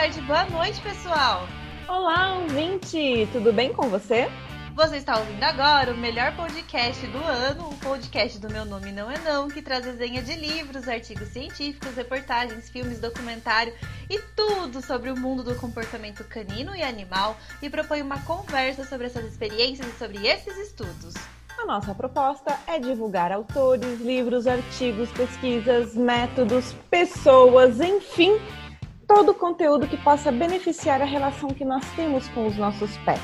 tarde, boa noite, pessoal! Olá, ouvinte! Tudo bem com você? Você está ouvindo agora o melhor podcast do ano, o podcast do Meu Nome Não É Não, que traz desenha de livros, artigos científicos, reportagens, filmes, documentário e tudo sobre o mundo do comportamento canino e animal e propõe uma conversa sobre essas experiências e sobre esses estudos. A nossa proposta é divulgar autores, livros, artigos, pesquisas, métodos, pessoas, enfim, todo o conteúdo que possa beneficiar a relação que nós temos com os nossos pets.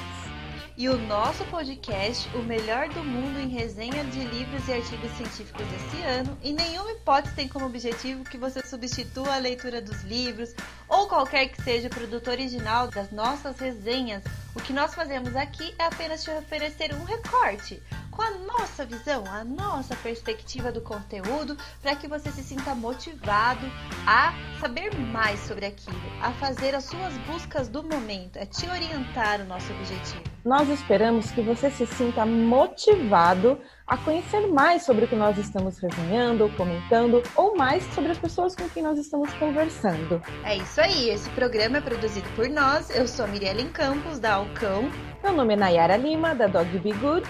E o nosso podcast, o melhor do mundo em resenha de livros e artigos científicos desse ano, em nenhuma hipótese tem como objetivo que você substitua a leitura dos livros ou qualquer que seja o produto original das nossas resenhas. O que nós fazemos aqui é apenas te oferecer um recorte com a nossa visão, a nossa perspectiva do conteúdo, para que você se sinta motivado a saber mais sobre aquilo, a fazer as suas buscas do momento, é te orientar o nosso objetivo. Nós esperamos que você se sinta motivado a conhecer mais sobre o que nós estamos resenhando, comentando, ou mais sobre as pessoas com quem nós estamos conversando. É isso aí, esse programa é produzido por nós. Eu sou a Mirelle Campos, da Alcão. Meu nome é Nayara Lima, da Dog Be Good.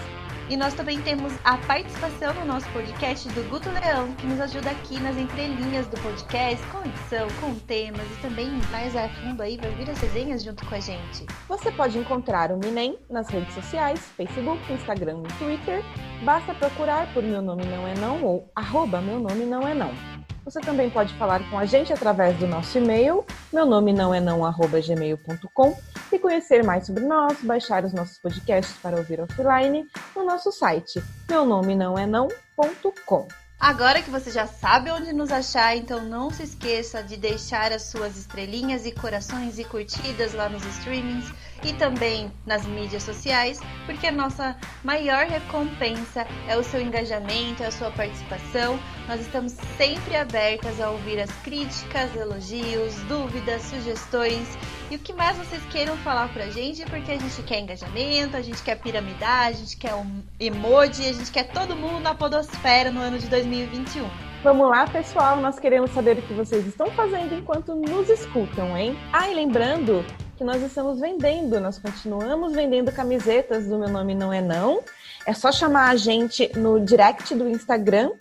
E nós também temos a participação no nosso podcast do Guto Leão, que nos ajuda aqui nas entrelinhas do podcast, com edição, com temas e também mais a fundo aí vai vir as resenhas junto com a gente. Você pode encontrar o Minem nas redes sociais, Facebook, Instagram e Twitter. Basta procurar por Meu Nome Não É Não ou arroba Meu Nome Não É Não. Você também pode falar com a gente através do nosso e-mail, meu nome não é não, arroba gmail.com, e conhecer mais sobre nós, baixar os nossos podcasts para ouvir offline no nosso site, meu nome não é não.com. Agora que você já sabe onde nos achar, então não se esqueça de deixar as suas estrelinhas e corações e curtidas lá nos streamings e também nas mídias sociais, porque a nossa maior recompensa é o seu engajamento, é a sua participação. Nós estamos sempre abertas a ouvir as críticas, elogios, dúvidas, sugestões e o que mais vocês queiram falar pra gente, porque a gente quer engajamento, a gente quer piramidar, a gente quer um emoji, a gente quer todo mundo na podosfera no ano de 2021. Vamos lá, pessoal, nós queremos saber o que vocês estão fazendo enquanto nos escutam, hein? Ah, e lembrando que nós estamos vendendo, nós continuamos vendendo camisetas do Meu Nome Não É Não. É só chamar a gente no direct do Instagram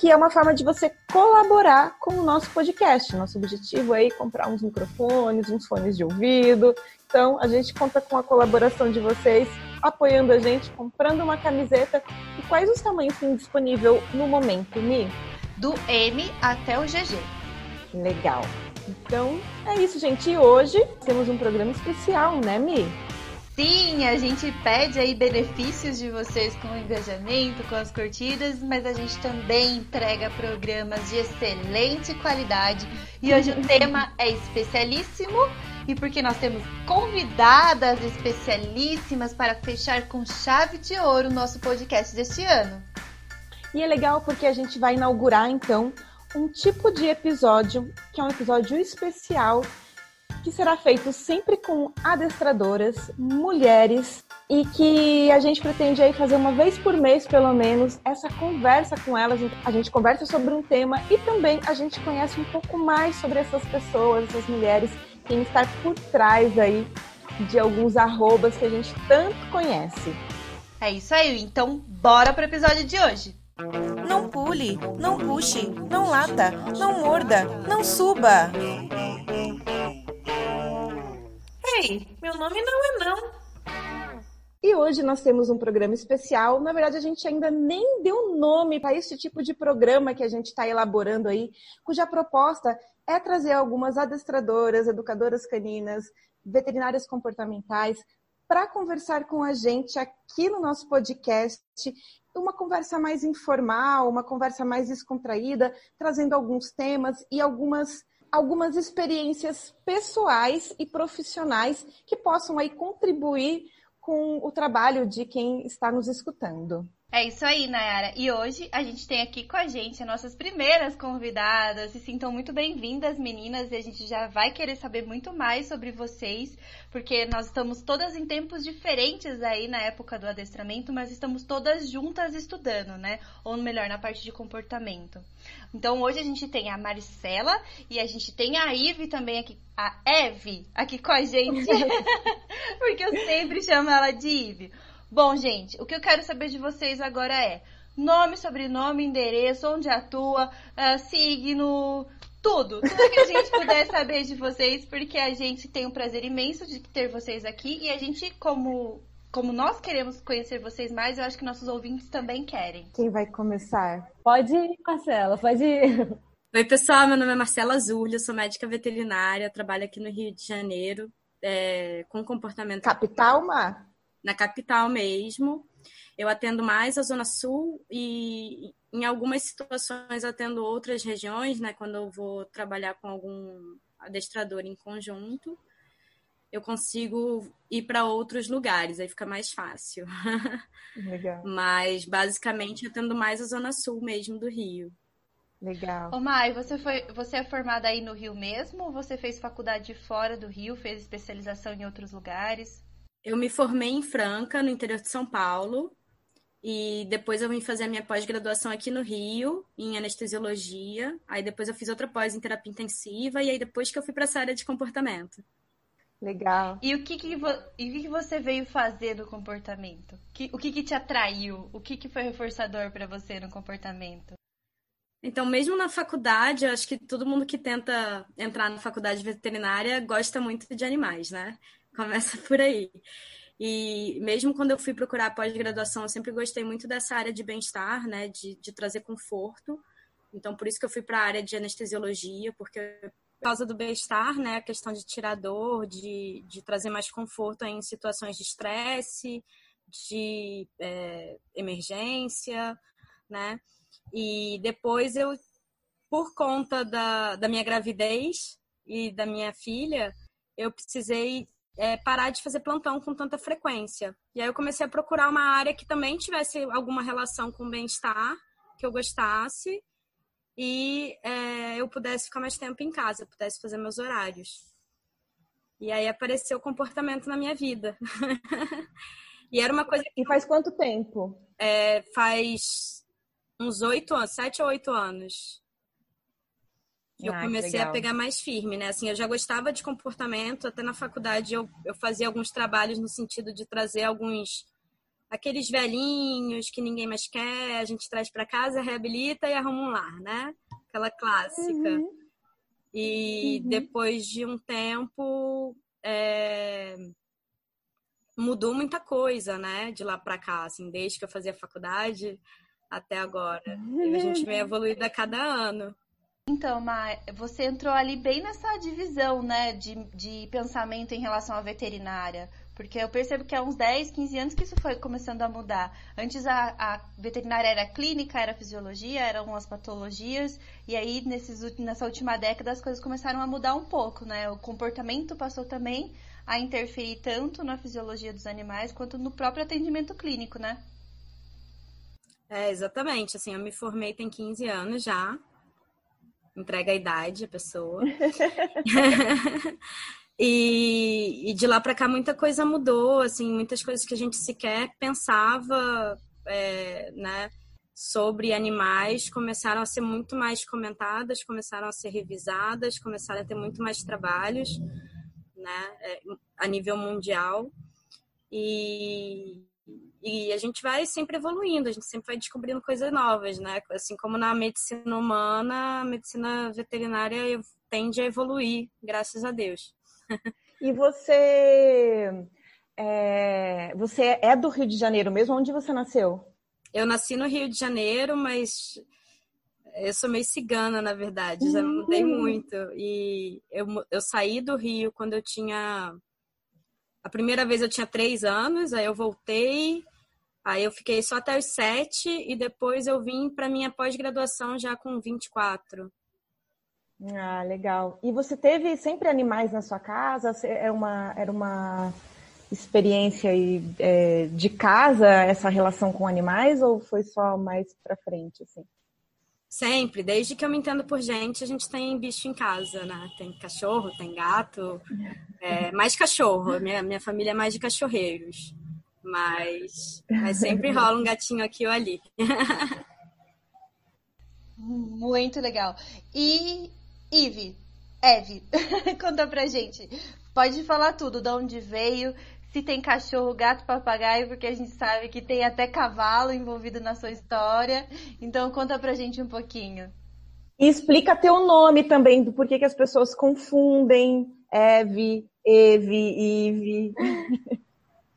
que é uma forma de você colaborar com o nosso podcast. Nosso objetivo é comprar uns microfones, uns fones de ouvido. Então, a gente conta com a colaboração de vocês, apoiando a gente, comprando uma camiseta. E quais os tamanhos tem disponível no momento, Mi? Do M até o GG. Legal. Então, é isso, gente. E hoje temos um programa especial, né, Mi? Sim, a gente pede aí benefícios de vocês com o engajamento, com as curtidas, mas a gente também entrega programas de excelente qualidade. E hoje o tema é especialíssimo e porque nós temos convidadas especialíssimas para fechar com chave de ouro o nosso podcast deste ano. E é legal porque a gente vai inaugurar então um tipo de episódio que é um episódio especial que será feito sempre com adestradoras, mulheres, e que a gente pretende aí fazer uma vez por mês, pelo menos, essa conversa com elas. A gente conversa sobre um tema e também a gente conhece um pouco mais sobre essas pessoas, essas mulheres, quem está por trás aí de alguns arrobas que a gente tanto conhece. É isso aí, então bora para o episódio de hoje. Não pule, não puxe, não lata, não morda, não suba. Ei, meu nome não é não. E hoje nós temos um programa especial. Na verdade, a gente ainda nem deu nome para esse tipo de programa que a gente está elaborando aí, cuja proposta é trazer algumas adestradoras, educadoras caninas, veterinárias comportamentais para conversar com a gente aqui no nosso podcast. Uma conversa mais informal, uma conversa mais descontraída, trazendo alguns temas e algumas algumas experiências pessoais e profissionais que possam aí contribuir com o trabalho de quem está nos escutando. É isso aí, Nayara. E hoje a gente tem aqui com a gente as nossas primeiras convidadas. Se sintam muito bem-vindas, meninas. E a gente já vai querer saber muito mais sobre vocês, porque nós estamos todas em tempos diferentes aí na época do adestramento, mas estamos todas juntas estudando, né? Ou melhor, na parte de comportamento. Então hoje a gente tem a Maricela e a gente tem a Ive também aqui, a Eve aqui com a gente. porque eu sempre chamo ela de Ive. Bom, gente, o que eu quero saber de vocês agora é nome, sobrenome, endereço, onde atua, uh, signo, tudo. Tudo que a gente puder saber de vocês, porque a gente tem um prazer imenso de ter vocês aqui e a gente, como, como nós queremos conhecer vocês mais, eu acho que nossos ouvintes também querem. Quem vai começar? Pode ir, Marcela, pode ir. Oi, pessoal, meu nome é Marcela Azul, eu sou médica veterinária, trabalho aqui no Rio de Janeiro, é, com comportamento. Capital, Mar? Na capital mesmo. Eu atendo mais a Zona Sul e em algumas situações atendo outras regiões, né? Quando eu vou trabalhar com algum adestrador em conjunto, eu consigo ir para outros lugares, aí fica mais fácil. Legal. Mas basicamente atendo mais a Zona Sul mesmo do Rio. Legal. Ô Mai, você, foi, você é formada aí no Rio mesmo ou você fez faculdade fora do Rio, fez especialização em outros lugares? Eu me formei em Franca, no interior de São Paulo, e depois eu vim fazer a minha pós-graduação aqui no Rio, em anestesiologia. Aí depois eu fiz outra pós em terapia intensiva, e aí depois que eu fui para essa área de comportamento. Legal. E o que, que, vo... e o que, que você veio fazer no comportamento? Que... O que, que te atraiu? O que, que foi reforçador para você no comportamento? Então, mesmo na faculdade, eu acho que todo mundo que tenta entrar na faculdade veterinária gosta muito de animais, né? Começa por aí. E mesmo quando eu fui procurar pós-graduação, eu sempre gostei muito dessa área de bem-estar, né? De, de trazer conforto. Então, por isso que eu fui para a área de anestesiologia, porque por causa do bem-estar, né? A questão de tirar dor, de, de trazer mais conforto em situações de estresse, de é, emergência, né? E depois eu, por conta da, da minha gravidez e da minha filha, eu precisei é, parar de fazer plantão com tanta frequência. E aí eu comecei a procurar uma área que também tivesse alguma relação com bem-estar, que eu gostasse, e é, eu pudesse ficar mais tempo em casa, pudesse fazer meus horários. E aí apareceu o comportamento na minha vida. e era uma coisa. E faz quanto tempo? É, faz uns oito anos, sete ou oito anos eu ah, comecei a pegar mais firme, né? Assim, eu já gostava de comportamento, até na faculdade eu, eu fazia alguns trabalhos no sentido de trazer alguns aqueles velhinhos que ninguém mais quer, a gente traz para casa, reabilita e arruma um lar, né? Aquela clássica. Uhum. E uhum. depois de um tempo é... mudou muita coisa, né? De lá para cá, assim, desde que eu fazia faculdade até agora. Uhum. E a gente vem evoluindo a cada ano. Então, Ma, você entrou ali bem nessa divisão, né, de, de pensamento em relação à veterinária. Porque eu percebo que há uns 10, 15 anos que isso foi começando a mudar. Antes a, a veterinária era clínica, era fisiologia, eram as patologias. E aí, nesses, nessa última década, as coisas começaram a mudar um pouco, né? O comportamento passou também a interferir tanto na fisiologia dos animais quanto no próprio atendimento clínico, né? É, exatamente. Assim, eu me formei tem 15 anos já entrega a idade a pessoa. e, e, de lá para cá muita coisa mudou, assim, muitas coisas que a gente sequer pensava, é, né, sobre animais começaram a ser muito mais comentadas, começaram a ser revisadas, começaram a ter muito mais trabalhos, né, é, a nível mundial. E, e a gente vai sempre evoluindo, a gente sempre vai descobrindo coisas novas, né? Assim como na medicina humana, a medicina veterinária tende a evoluir, graças a Deus. E você é, você é do Rio de Janeiro mesmo? Onde você nasceu? Eu nasci no Rio de Janeiro, mas eu sou meio cigana, na verdade, já mudei uhum. muito. E eu, eu saí do Rio quando eu tinha. A primeira vez eu tinha três anos, aí eu voltei, Aí eu fiquei só até os sete e depois eu vim para minha pós-graduação já com 24. Ah, legal. E você teve sempre animais na sua casa? Era uma, era uma experiência é, de casa, essa relação com animais, ou foi só mais pra frente, assim? Sempre, desde que eu me entendo por gente, a gente tem bicho em casa, né? Tem cachorro, tem gato, é, mais cachorro. Minha, minha família é mais de cachorreiros. Mas, mas sempre rola um gatinho aqui ou ali. Muito legal. E Ive, Eve, conta pra gente. Pode falar tudo, de onde veio, se tem cachorro, gato, papagaio, porque a gente sabe que tem até cavalo envolvido na sua história. Então conta pra gente um pouquinho. E explica teu nome também, do porquê que as pessoas confundem Eve, Eve, Ive.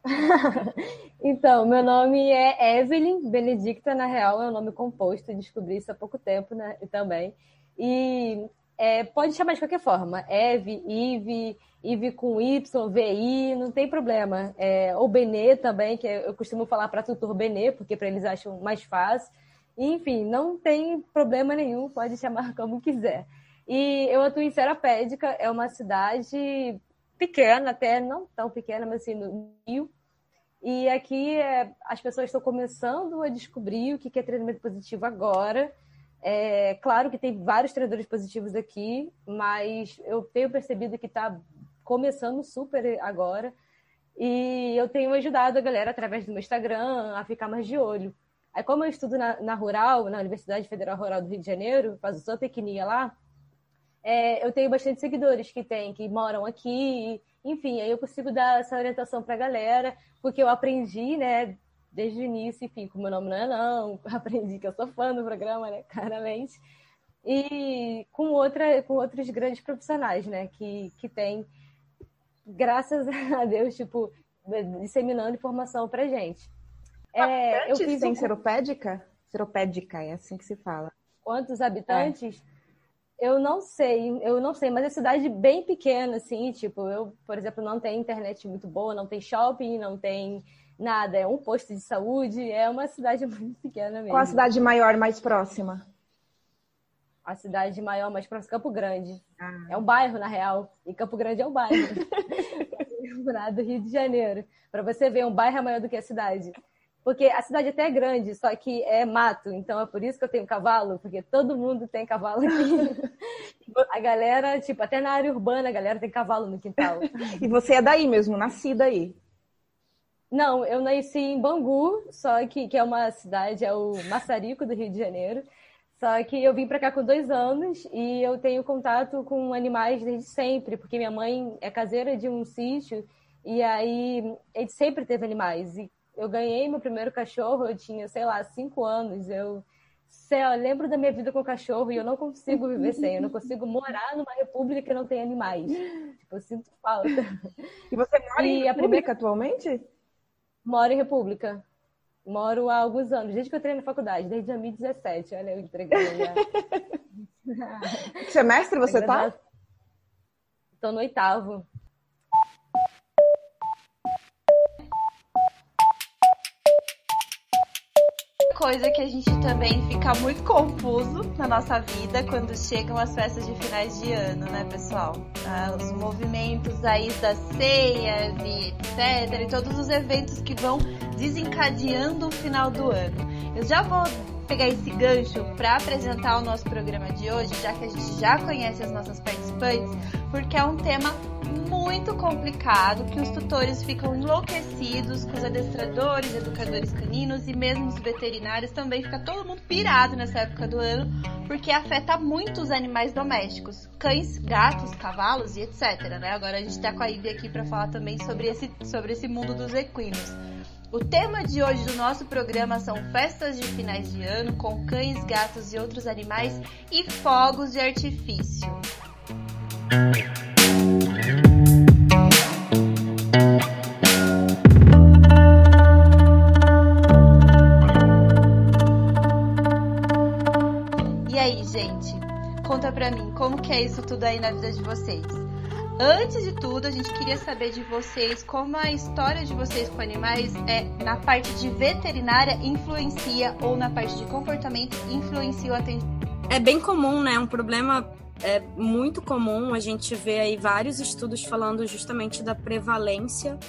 então, meu nome é Evelyn Benedicta, na real, é um nome composto, descobri isso há pouco tempo, né? Também. E é, pode chamar de qualquer forma. Eve, Ive, Ive com Y, VI, não tem problema. É, ou Benê também, que eu costumo falar para tutor Benê, porque para eles acham mais fácil. Enfim, não tem problema nenhum, pode chamar como quiser. E eu atuo em Serapédica, é uma cidade pequena, até não tão pequena, mas assim, no Rio. E aqui é, as pessoas estão começando a descobrir o que é treinamento positivo agora. É, claro que tem vários treinadores positivos aqui, mas eu tenho percebido que está começando super agora. E eu tenho ajudado a galera através do meu Instagram a ficar mais de olho. Aí, como eu estudo na, na Rural, na Universidade Federal Rural do Rio de Janeiro, faço zootecnia lá, é, eu tenho bastante seguidores que tem, que moram aqui, enfim, aí eu consigo dar essa orientação para a galera, porque eu aprendi, né, desde o início, enfim, como meu nome não é não, aprendi que eu sou fã do programa, né, claramente, e com, outra, com outros grandes profissionais, né, que, que tem, graças a Deus, tipo, disseminando informação pra gente. É, eu fiz tem um... seropédica? Seropédica, é assim que se fala. Quantos habitantes? É. Eu não sei, eu não sei, mas é cidade bem pequena, assim, tipo, eu, por exemplo, não tenho internet muito boa, não tem shopping, não tem nada, é um posto de saúde, é uma cidade muito pequena mesmo. Qual a cidade maior mais próxima? A cidade maior mais próxima, Campo Grande. Ah. É um bairro, na real, e Campo Grande é um bairro. do Rio de Janeiro. Para você ver, um bairro é maior do que a cidade. Porque a cidade até é grande, só que é mato, então é por isso que eu tenho cavalo, porque todo mundo tem cavalo aqui. a galera, tipo, até na área urbana, a galera tem cavalo no quintal. E você é daí mesmo, nascida aí? Não, eu nasci em Bangu, só que, que é uma cidade, é o Massarico do Rio de Janeiro. Só que eu vim para cá com dois anos e eu tenho contato com animais desde sempre, porque minha mãe é caseira de um sítio e aí gente sempre teve animais. E eu ganhei meu primeiro cachorro, eu tinha, sei lá, cinco anos. Eu, sei, eu lembro da minha vida com cachorro e eu não consigo viver sem. Eu não consigo morar numa república que não tem animais. Tipo, eu sinto falta. E você mora e em república primeira... atualmente? Moro em república. Moro há alguns anos, desde que eu entrei na faculdade, desde 2017. Olha, eu entregando que semestre você está? Estou no oitavo. Coisa que a gente também fica muito confuso na nossa vida quando chegam as festas de finais de ano, né, pessoal? Ah, os movimentos aí das ceias e etc. E todos os eventos que vão desencadeando o final do ano. Eu já vou pegar esse gancho para apresentar o nosso programa de hoje, já que a gente já conhece as nossas participantes, porque é um tema muito complicado que os tutores ficam enlouquecidos, com os adestradores, educadores caninos e mesmo os veterinários também fica todo mundo pirado nessa época do ano, porque afeta muito os animais domésticos, cães, gatos, cavalos e etc. Né? Agora a gente está com a Ivy aqui para falar também sobre esse, sobre esse mundo dos equinos. O tema de hoje do nosso programa são festas de finais de ano com cães, gatos e outros animais e fogos de artifício. conta pra mim como que é isso tudo aí na vida de vocês. Antes de tudo, a gente queria saber de vocês como a história de vocês com animais é na parte de veterinária influencia ou na parte de comportamento influencia o atendimento. É bem comum, né? Um problema é muito comum. A gente vê aí vários estudos falando justamente da prevalência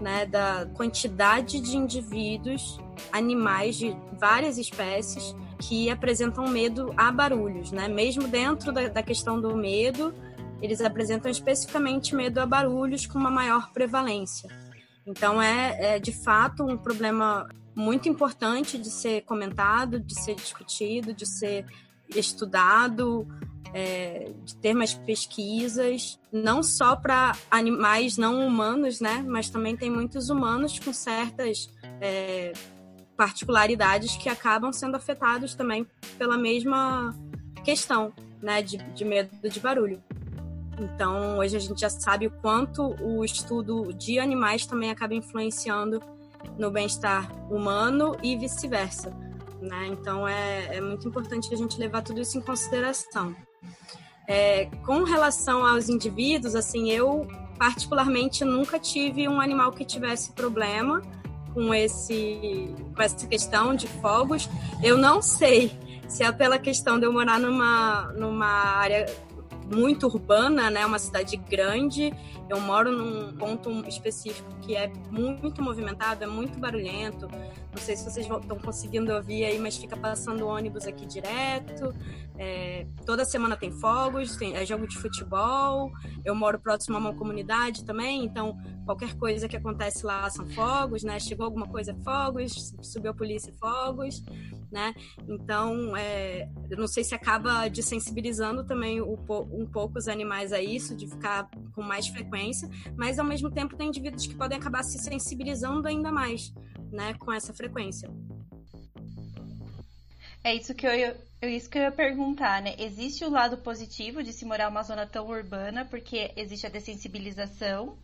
né, da quantidade de indivíduos, animais de várias espécies que apresentam medo a barulhos, né? Mesmo dentro da, da questão do medo, eles apresentam especificamente medo a barulhos com uma maior prevalência. Então é, é de fato um problema muito importante de ser comentado, de ser discutido, de ser estudado, é, de ter mais pesquisas, não só para animais não humanos, né? Mas também tem muitos humanos com certas é, particularidades que acabam sendo afetados também pela mesma questão, né? De, de medo de barulho. Então, hoje a gente já sabe o quanto o estudo de animais também acaba influenciando no bem-estar humano e vice-versa. Né? Então, é, é muito importante a gente levar tudo isso em consideração. É, com relação aos indivíduos, assim, eu particularmente nunca tive um animal que tivesse problema com esse com essa questão de fogos. Eu não sei se é pela questão de eu morar numa numa área muito urbana, né? Uma cidade grande. Eu moro num ponto específico que é muito movimentado, é muito barulhento. Não sei se vocês estão conseguindo ouvir aí, mas fica passando ônibus aqui direto. É, toda semana tem fogos, tem é jogo de futebol. Eu moro próximo a uma comunidade também, então qualquer coisa que acontece lá são fogos, né? Chegou alguma coisa, fogos. Subiu a polícia, fogos né? Então, é, eu não sei se acaba desensibilizando também o, um pouco os animais a isso, de ficar com mais frequência, mas ao mesmo tempo tem indivíduos que podem acabar se sensibilizando ainda mais, né, com essa frequência. É isso que eu ia, isso que eu ia perguntar, né? Existe o lado positivo de se morar numa zona tão urbana, porque existe a dessensibilização,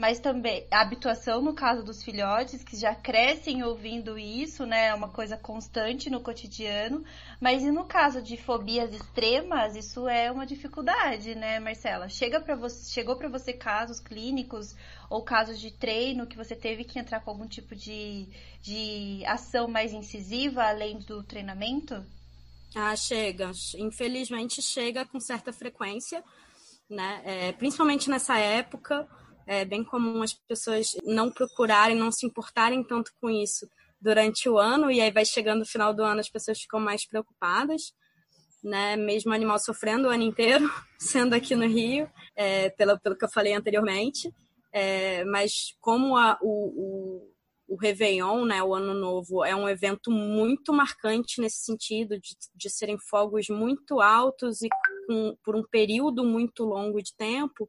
mas também a habituação no caso dos filhotes, que já crescem ouvindo isso, né? É uma coisa constante no cotidiano. Mas e no caso de fobias extremas, isso é uma dificuldade, né, Marcela? Chega para você, chegou para você casos clínicos ou casos de treino que você teve que entrar com algum tipo de, de ação mais incisiva além do treinamento? Ah, chega. Infelizmente chega com certa frequência, né? É, principalmente nessa época é bem comum as pessoas não procurarem, não se importarem tanto com isso durante o ano, e aí vai chegando o final do ano, as pessoas ficam mais preocupadas, né? Mesmo animal sofrendo o ano inteiro, sendo aqui no Rio, é, pelo, pelo que eu falei anteriormente. É, mas como a, o, o, o Réveillon, né, o Ano Novo, é um evento muito marcante nesse sentido, de, de serem fogos muito altos e com, por um período muito longo de tempo,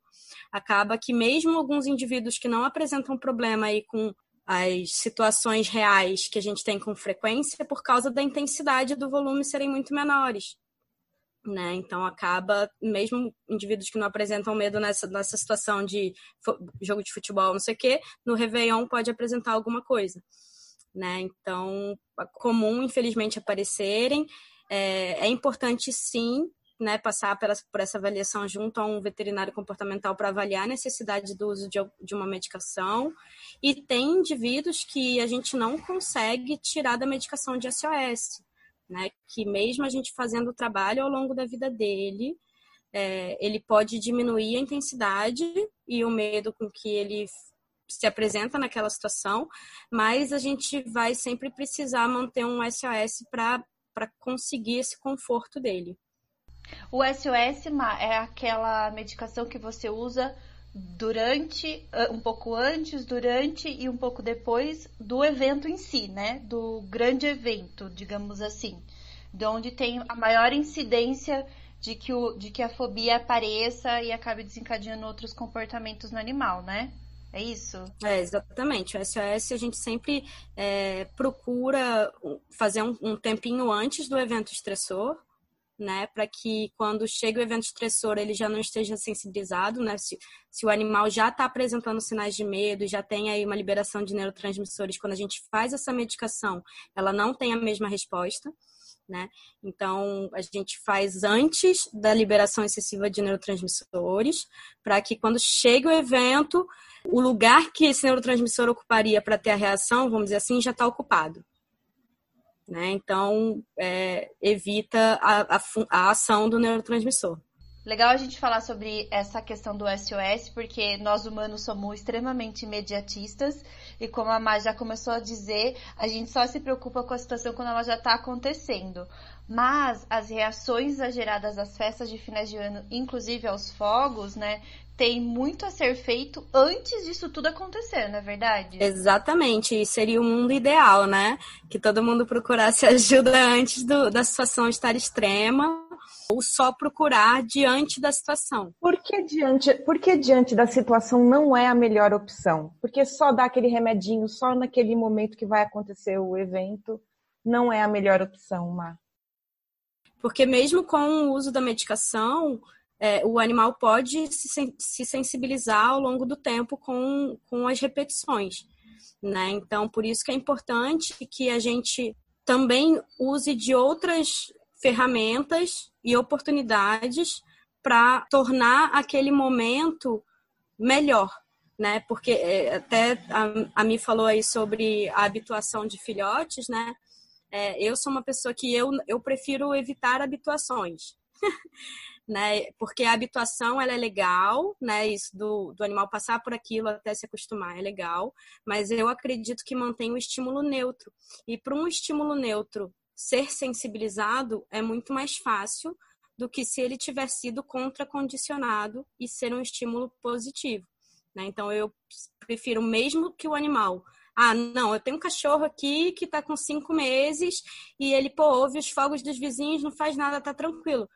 acaba que mesmo alguns indivíduos que não apresentam problema aí com as situações reais que a gente tem com frequência, por causa da intensidade do volume serem muito menores. Né? Então acaba, mesmo indivíduos que não apresentam medo nessa, nessa situação de jogo de futebol, não sei o quê, no Réveillon pode apresentar alguma coisa. Né? Então, é comum, infelizmente, aparecerem. É, é importante, sim, né, passar por essa, avaliação junto a um veterinário comportamental para avaliar a necessidade do uso de, de uma medicação. E tem indivíduos que a gente não consegue tirar da medicação de SOS, né, que mesmo a gente fazendo o trabalho ao longo da vida dele, é, ele pode diminuir a intensidade e o medo com que ele se apresenta naquela situação, mas a gente vai sempre precisar manter um SOS para conseguir esse conforto dele. O SOS é aquela medicação que você usa durante, um pouco antes, durante e um pouco depois do evento em si, né? Do grande evento, digamos assim. De onde tem a maior incidência de que, o, de que a fobia apareça e acabe desencadeando outros comportamentos no animal, né? É isso? É, exatamente. O SOS a gente sempre é, procura fazer um, um tempinho antes do evento estressor, né, para que quando chega o evento estressor ele já não esteja sensibilizado, né, se, se o animal já está apresentando sinais de medo, já tem aí uma liberação de neurotransmissores, quando a gente faz essa medicação, ela não tem a mesma resposta, né, então a gente faz antes da liberação excessiva de neurotransmissores, para que quando chega o evento, o lugar que esse neurotransmissor ocuparia para ter a reação, vamos dizer assim, já está ocupado. Né? Então, é, evita a, a, a, ação do neurotransmissor. Legal a gente falar sobre essa questão do SOS, porque nós humanos somos extremamente imediatistas e como a Mar já começou a dizer, a gente só se preocupa com a situação quando ela já está acontecendo. Mas as reações exageradas às festas de finais de ano, inclusive aos fogos, né, tem muito a ser feito antes disso tudo acontecer, não é verdade? Exatamente, e seria o mundo ideal, né? Que todo mundo procurasse ajuda antes do, da situação estar extrema ou só procurar diante da situação. Por que diante, por que diante da situação não é a melhor opção? Porque só dar aquele remedinho só naquele momento que vai acontecer o evento não é a melhor opção, Mar. Porque mesmo com o uso da medicação, é, o animal pode se, se sensibilizar ao longo do tempo com, com as repetições. Né? Então, por isso que é importante que a gente também use de outras ferramentas e oportunidades para tornar aquele momento melhor, né? Porque é, até a, a Mi falou aí sobre a habituação de filhotes, né? É, eu sou uma pessoa que eu, eu prefiro evitar habituações. né? Porque a habituação ela é legal, né? Isso do, do animal passar por aquilo até se acostumar é legal, mas eu acredito que mantém o estímulo neutro. E para um estímulo neutro ser sensibilizado é muito mais fácil do que se ele tiver sido contracondicionado e ser um estímulo positivo. Né? Então eu prefiro mesmo que o animal ah, não, eu tenho um cachorro aqui que tá com cinco meses e ele, pô, ouve os fogos dos vizinhos, não faz nada, tá tranquilo.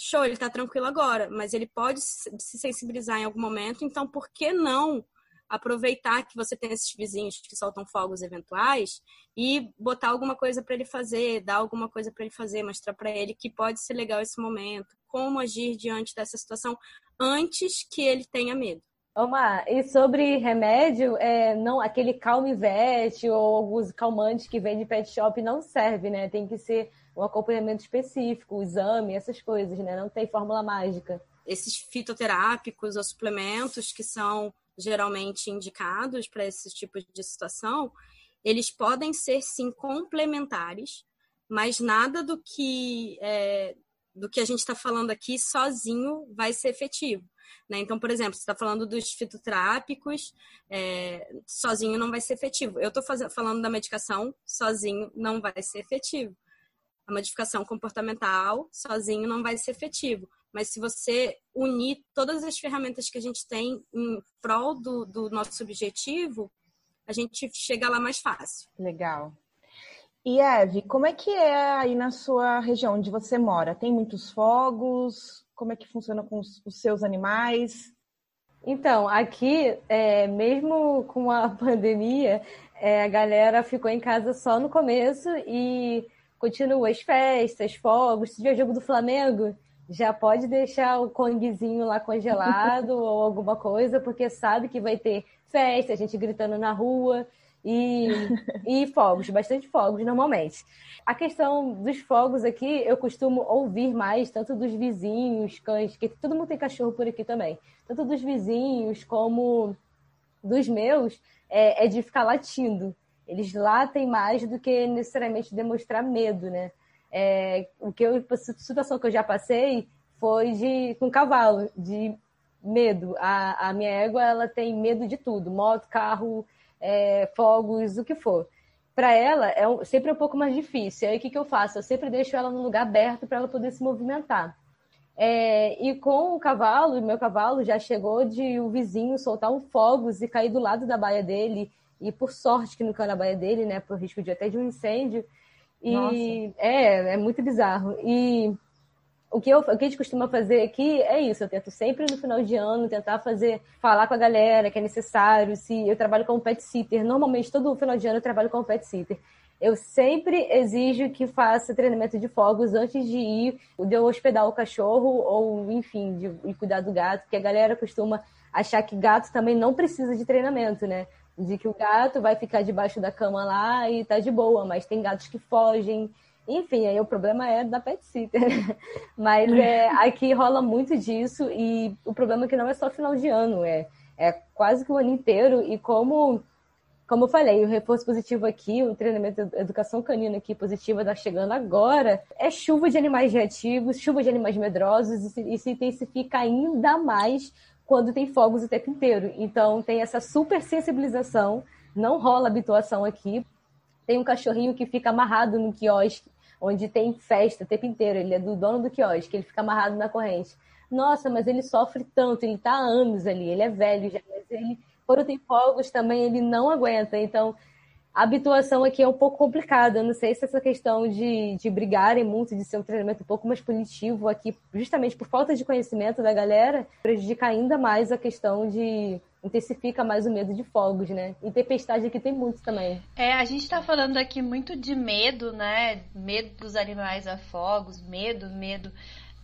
Show, ele tá tranquilo agora, mas ele pode se sensibilizar em algum momento, então por que não aproveitar que você tem esses vizinhos que soltam fogos eventuais e botar alguma coisa para ele fazer, dar alguma coisa para ele fazer, mostrar para ele que pode ser legal esse momento, como agir diante dessa situação antes que ele tenha medo. Omar, e sobre remédio, é, não aquele calmivete ou alguns calmantes que vem de pet shop não serve, né? Tem que ser um acompanhamento específico, o exame, essas coisas, né? Não tem fórmula mágica. Esses fitoterápicos ou suplementos que são geralmente indicados para esses tipos de situação, eles podem ser sim complementares, mas nada do que é, do que a gente está falando aqui sozinho vai ser efetivo. Né? Então, por exemplo, você está falando dos fitoterápicos, é, sozinho não vai ser efetivo. Eu estou falando da medicação, sozinho não vai ser efetivo. A modificação comportamental, sozinho não vai ser efetivo. Mas se você unir todas as ferramentas que a gente tem em prol do, do nosso objetivo, a gente chega lá mais fácil. Legal. E Eve, como é que é aí na sua região onde você mora? Tem muitos fogos? Como é que funciona com os, os seus animais? Então, aqui, é, mesmo com a pandemia, é, a galera ficou em casa só no começo e continua as festas, fogos. Se tiver jogo do Flamengo, já pode deixar o Kongzinho lá congelado ou alguma coisa, porque sabe que vai ter festa, a gente gritando na rua e, e fogos, bastante fogos normalmente. A questão dos fogos aqui, eu costumo ouvir mais, tanto dos vizinhos, cães, que todo mundo tem cachorro por aqui também, tanto dos vizinhos como dos meus, é, é de ficar latindo. Eles latem mais do que necessariamente demonstrar medo, né? É, o que eu, a situação que eu já passei foi de com cavalo, de medo. A, a minha égua ela tem medo de tudo, moto, carro, é, fogos, o que for. Para ela é um, sempre um pouco mais difícil. Aí o que, que eu faço? Eu sempre deixo ela num lugar aberto para ela poder se movimentar. É, e com o cavalo, meu cavalo já chegou de o vizinho soltar um fogos e cair do lado da baia dele. E por sorte que não caiu na baia dele, né? Por risco de até de um incêndio. E Nossa. é, é muito bizarro. E o que, eu, o que a gente costuma fazer aqui é isso. Eu tento sempre no final de ano tentar fazer, falar com a galera que é necessário. Se eu trabalho como pet sitter, normalmente todo final de ano eu trabalho como pet sitter. Eu sempre exijo que faça treinamento de fogos antes de ir, de eu hospedar o cachorro ou, enfim, de, de cuidar do gato, porque a galera costuma achar que gato também não precisa de treinamento, né? De que o gato vai ficar debaixo da cama lá e tá de boa, mas tem gatos que fogem, enfim, aí o problema é da pet sitter. Mas é, aqui rola muito disso e o problema é que não é só final de ano, é, é quase que o ano inteiro. E como como eu falei, o reforço positivo aqui, o treinamento de educação canina aqui positiva está chegando agora, é chuva de animais reativos, chuva de animais medrosos, e se, e se intensifica ainda mais quando tem fogos o tempo inteiro. Então tem essa super sensibilização, não rola habituação aqui. Tem um cachorrinho que fica amarrado no quiosque, onde tem festa o tempo inteiro, ele é do dono do quiosque, ele fica amarrado na corrente. Nossa, mas ele sofre tanto, ele está há anos ali, ele é velho já, mas ele quando tem fogos também ele não aguenta. Então, a habituação aqui é um pouco complicada. Eu não sei se essa questão de, de brigarem muito, de ser um treinamento um pouco mais punitivo aqui, justamente por falta de conhecimento da galera, prejudica ainda mais a questão de intensifica mais o medo de fogos, né? E tempestade aqui tem muito também. É, a gente tá falando aqui muito de medo, né? Medo dos animais a fogos, medo, medo.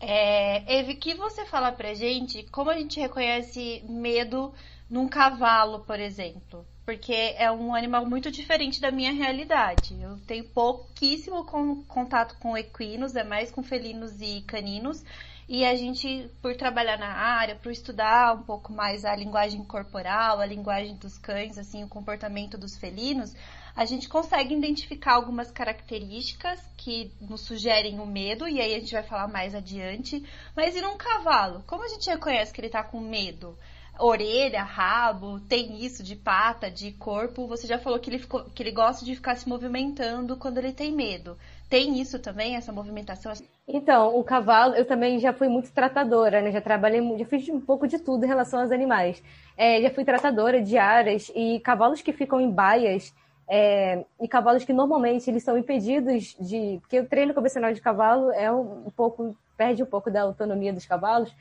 É, Eve, que você fala pra gente como a gente reconhece medo num cavalo, por exemplo, porque é um animal muito diferente da minha realidade. Eu tenho pouquíssimo contato com equinos, é mais com felinos e caninos. E a gente, por trabalhar na área, por estudar um pouco mais a linguagem corporal, a linguagem dos cães, assim, o comportamento dos felinos, a gente consegue identificar algumas características que nos sugerem o medo, e aí a gente vai falar mais adiante. Mas e num cavalo? Como a gente reconhece que ele está com medo? Orelha, rabo, tem isso de pata, de corpo. Você já falou que ele, ficou, que ele gosta de ficar se movimentando quando ele tem medo. Tem isso também, essa movimentação? Então, o cavalo, eu também já fui muito tratadora, né? Já trabalhei, já fiz um pouco de tudo em relação aos animais. É, já fui tratadora de áreas e cavalos que ficam em baias é, e cavalos que normalmente eles são impedidos de. Porque o treino convencional de cavalo é um, um pouco. perde um pouco da autonomia dos cavalos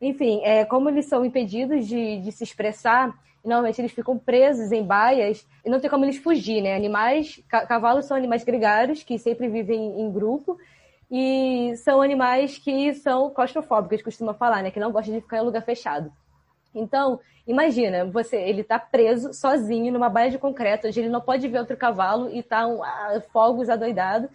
enfim, é, como eles são impedidos de, de se expressar, normalmente eles ficam presos em baias e não tem como eles fugir, né? Animais, cavalos são animais gregários que sempre vivem em grupo e são animais que são claustrofóbicos, costuma falar, né? Que não gostam de ficar em lugar fechado. Então, imagina, você, ele está preso sozinho numa baia de concreto, onde ele não pode ver outro cavalo e tá um, ah, fogos adoidado.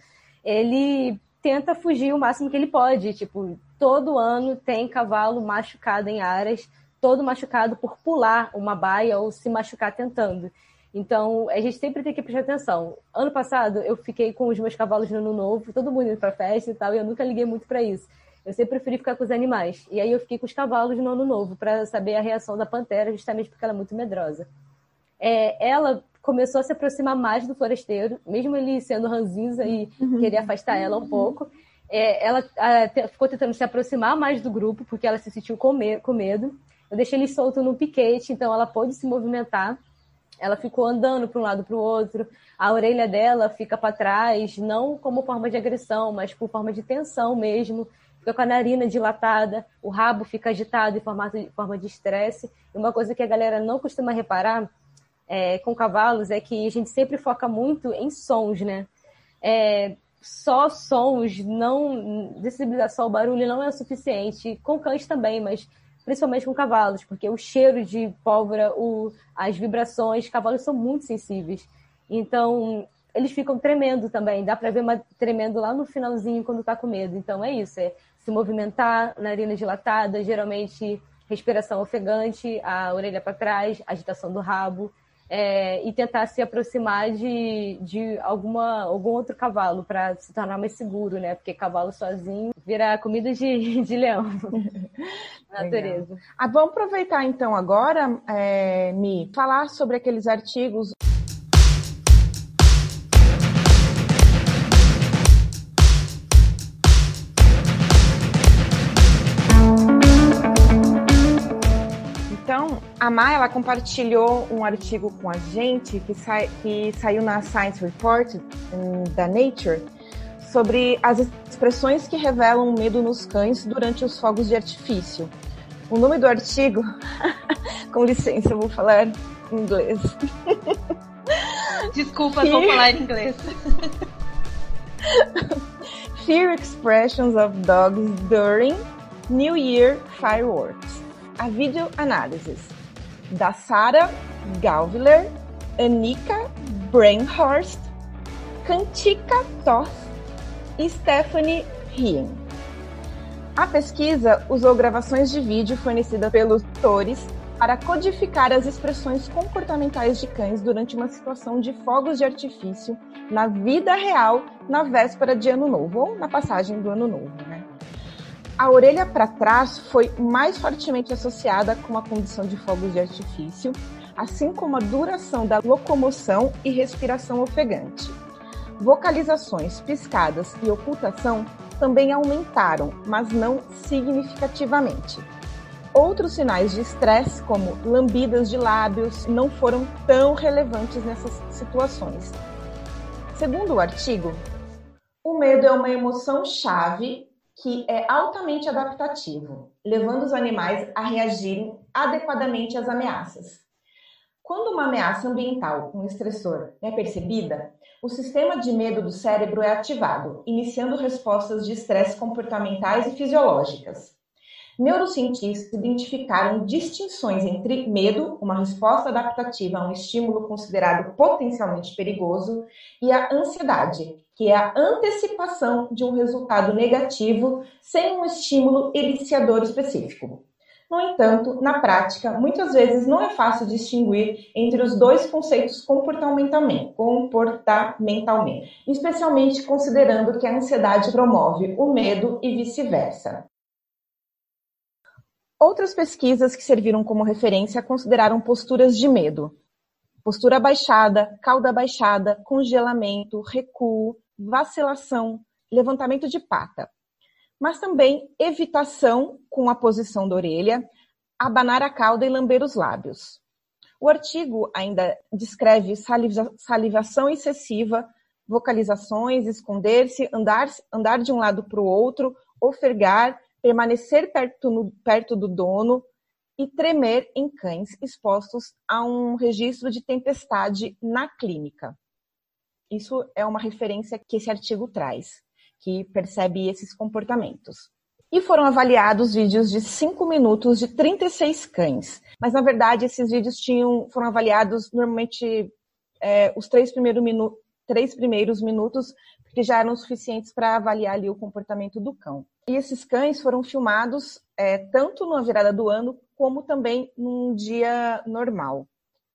Ele tenta fugir o máximo que ele pode, tipo, todo ano tem cavalo machucado em áreas, todo machucado por pular uma baia ou se machucar tentando. Então, a gente sempre tem que prestar atenção. Ano passado, eu fiquei com os meus cavalos no ano novo, todo mundo indo pra festa e tal, e eu nunca liguei muito para isso. Eu sempre preferi ficar com os animais. E aí eu fiquei com os cavalos no ano novo, para saber a reação da pantera, justamente porque ela é muito medrosa. É, ela começou a se aproximar mais do forasteiro, mesmo ele sendo ranzinza e uhum. querer afastar ela um pouco é, ela a, ficou tentando se aproximar mais do grupo, porque ela se sentiu com, me com medo. Eu deixei ele solto no piquete, então ela pôde se movimentar. Ela ficou andando para um lado para o outro. A orelha dela fica para trás, não como forma de agressão, mas por forma de tensão mesmo. Fica com a narina dilatada, o rabo fica agitado em formato de, forma de estresse. E uma coisa que a galera não costuma reparar é, com cavalos é que a gente sempre foca muito em sons, né? É, só sons, não sensibilização ao barulho não é o suficiente. Com cães também, mas principalmente com cavalos, porque o cheiro de pólvora, o, as vibrações, cavalos são muito sensíveis. Então, eles ficam tremendo também. Dá para ver uma tremendo lá no finalzinho quando tá com medo. Então, é isso: é se movimentar, narina dilatada, geralmente respiração ofegante, a orelha para trás, agitação do rabo é, e tentar se aproximar de, de alguma, algum outro cavalo para se tornar mais seguro, né? Porque cavalo sozinho vira comida de, de leão. natureza. Ah, vamos aproveitar então agora, é, Mi, falar sobre aqueles artigos a Mai, ela compartilhou um artigo com a gente que, sa que saiu na Science Report um, da Nature sobre as expressões que revelam medo nos cães durante os fogos de artifício. O nome do artigo, com licença, eu vou falar em inglês. Desculpa, Fear... vou falar em inglês. Fear expressions of dogs during New Year fireworks a videoanálises da Sarah Galviller, Anika Brainhorst, Kantika Toth e Stephanie Rien. A pesquisa usou gravações de vídeo fornecidas pelos tutores para codificar as expressões comportamentais de cães durante uma situação de fogos de artifício na vida real, na véspera de Ano Novo, ou na passagem do Ano Novo. Né? A orelha para trás foi mais fortemente associada com a condição de fogos de artifício, assim como a duração da locomoção e respiração ofegante. Vocalizações, piscadas e ocultação também aumentaram, mas não significativamente. Outros sinais de estresse, como lambidas de lábios, não foram tão relevantes nessas situações. Segundo o artigo, o medo é uma emoção chave que é altamente adaptativo, levando os animais a reagirem adequadamente às ameaças. Quando uma ameaça ambiental, um estressor, é percebida, o sistema de medo do cérebro é ativado, iniciando respostas de estresse comportamentais e fisiológicas. Neurocientistas identificaram distinções entre medo, uma resposta adaptativa a um estímulo considerado potencialmente perigoso, e a ansiedade, que é a antecipação de um resultado negativo sem um estímulo eliciador específico. No entanto, na prática, muitas vezes não é fácil distinguir entre os dois conceitos comportamentalmente, comportamentalmente, especialmente considerando que a ansiedade promove o medo e vice-versa. Outras pesquisas que serviram como referência consideraram posturas de medo. Postura baixada, cauda baixada, congelamento, recuo, vacilação, levantamento de pata mas também evitação com a posição da orelha, abanar a cauda e lamber os lábios. O artigo ainda descreve saliva, salivação excessiva, vocalizações, esconder-se, andar, andar de um lado para o outro, ofegar, permanecer perto, no, perto do dono e tremer em cães expostos a um registro de tempestade na clínica. Isso é uma referência que esse artigo traz que percebe esses comportamentos. E foram avaliados vídeos de 5 minutos de 36 cães. Mas, na verdade, esses vídeos tinham, foram avaliados normalmente é, os três, primeiro minu três primeiros minutos, porque já eram suficientes para avaliar ali o comportamento do cão. E esses cães foram filmados é, tanto na virada do ano, como também num dia normal.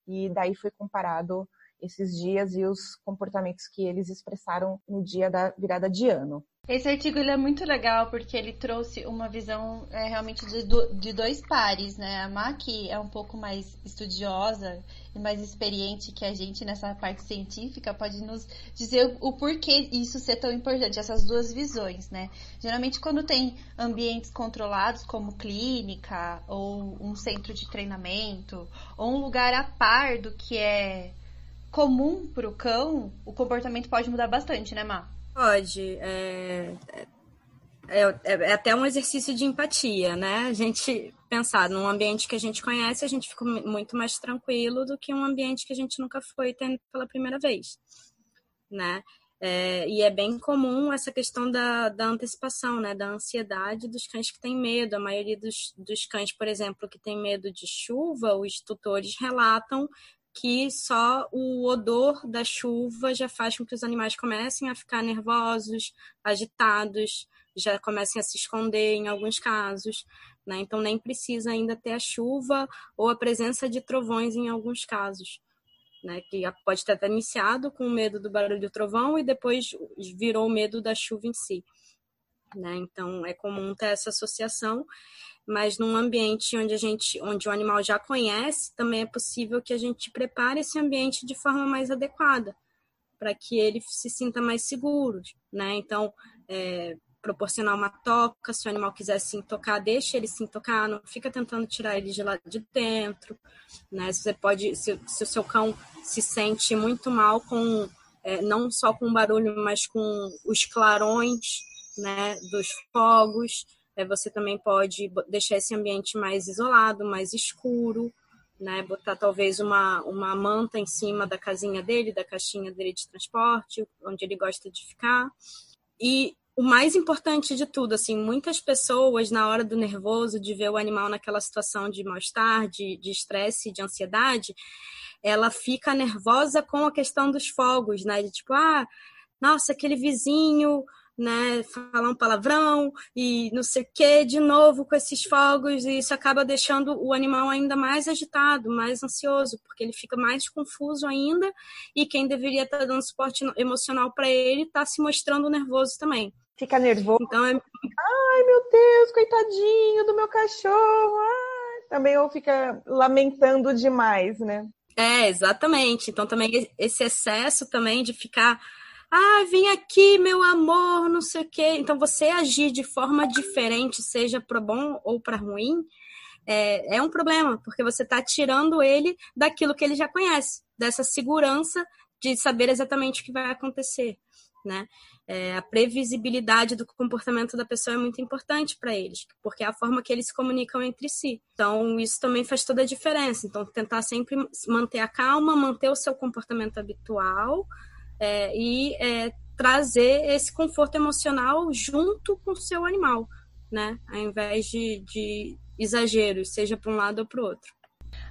E daí foi comparado esses dias e os comportamentos que eles expressaram no dia da virada de ano. Esse artigo é muito legal porque ele trouxe uma visão é, realmente de, de dois pares, né? A Maki é um pouco mais estudiosa e mais experiente que a gente nessa parte científica, pode nos dizer o, o porquê isso ser tão importante, essas duas visões, né? Geralmente quando tem ambientes controlados, como clínica, ou um centro de treinamento, ou um lugar a par do que é comum para o cão, o comportamento pode mudar bastante, né, Má? Pode. É, é, é, é, até um exercício de empatia, né? A gente pensar num ambiente que a gente conhece, a gente fica muito mais tranquilo do que um ambiente que a gente nunca foi tendo pela primeira vez, né? É, e é bem comum essa questão da, da antecipação, né? Da ansiedade dos cães que têm medo. A maioria dos, dos cães, por exemplo, que tem medo de chuva, os tutores relatam que só o odor da chuva já faz com que os animais comecem a ficar nervosos, agitados, já comecem a se esconder em alguns casos. Né? Então, nem precisa ainda ter a chuva ou a presença de trovões em alguns casos. Né? Que pode ter até iniciado com o medo do barulho do trovão e depois virou o medo da chuva em si. Né? Então, é comum ter essa associação mas num ambiente onde a gente, onde o animal já conhece, também é possível que a gente prepare esse ambiente de forma mais adequada, para que ele se sinta mais seguro, né? Então, é, proporcionar uma toca, se o animal quiser se tocar, deixa ele se tocar, não fica tentando tirar ele de lá de dentro, né? Você pode, se, se o seu cão se sente muito mal com, é, não só com o barulho, mas com os clarões, né, dos fogos, é, você também pode deixar esse ambiente mais isolado, mais escuro, né? Botar talvez uma, uma manta em cima da casinha dele, da caixinha dele de transporte, onde ele gosta de ficar. E o mais importante de tudo, assim, muitas pessoas, na hora do nervoso, de ver o animal naquela situação de mal-estar, de estresse, de, de ansiedade, ela fica nervosa com a questão dos fogos, né? De tipo, ah, nossa, aquele vizinho né, falar um palavrão e não sei o que, de novo com esses fogos, e isso acaba deixando o animal ainda mais agitado, mais ansioso, porque ele fica mais confuso ainda, e quem deveria estar dando suporte emocional para ele está se mostrando nervoso também. Fica nervoso. Então é... Ai, meu Deus, coitadinho do meu cachorro. Ai, também ou fica lamentando demais, né? É, exatamente. Então também esse excesso também de ficar ah, vem aqui, meu amor, não sei o quê. Então, você agir de forma diferente, seja para bom ou para ruim, é, é um problema, porque você está tirando ele daquilo que ele já conhece, dessa segurança de saber exatamente o que vai acontecer, né? É, a previsibilidade do comportamento da pessoa é muito importante para eles, porque é a forma que eles se comunicam entre si. Então, isso também faz toda a diferença. Então, tentar sempre manter a calma, manter o seu comportamento habitual, é, e é, trazer esse conforto emocional junto com o seu animal, né? Ao invés de, de exageros, seja para um lado ou para o outro.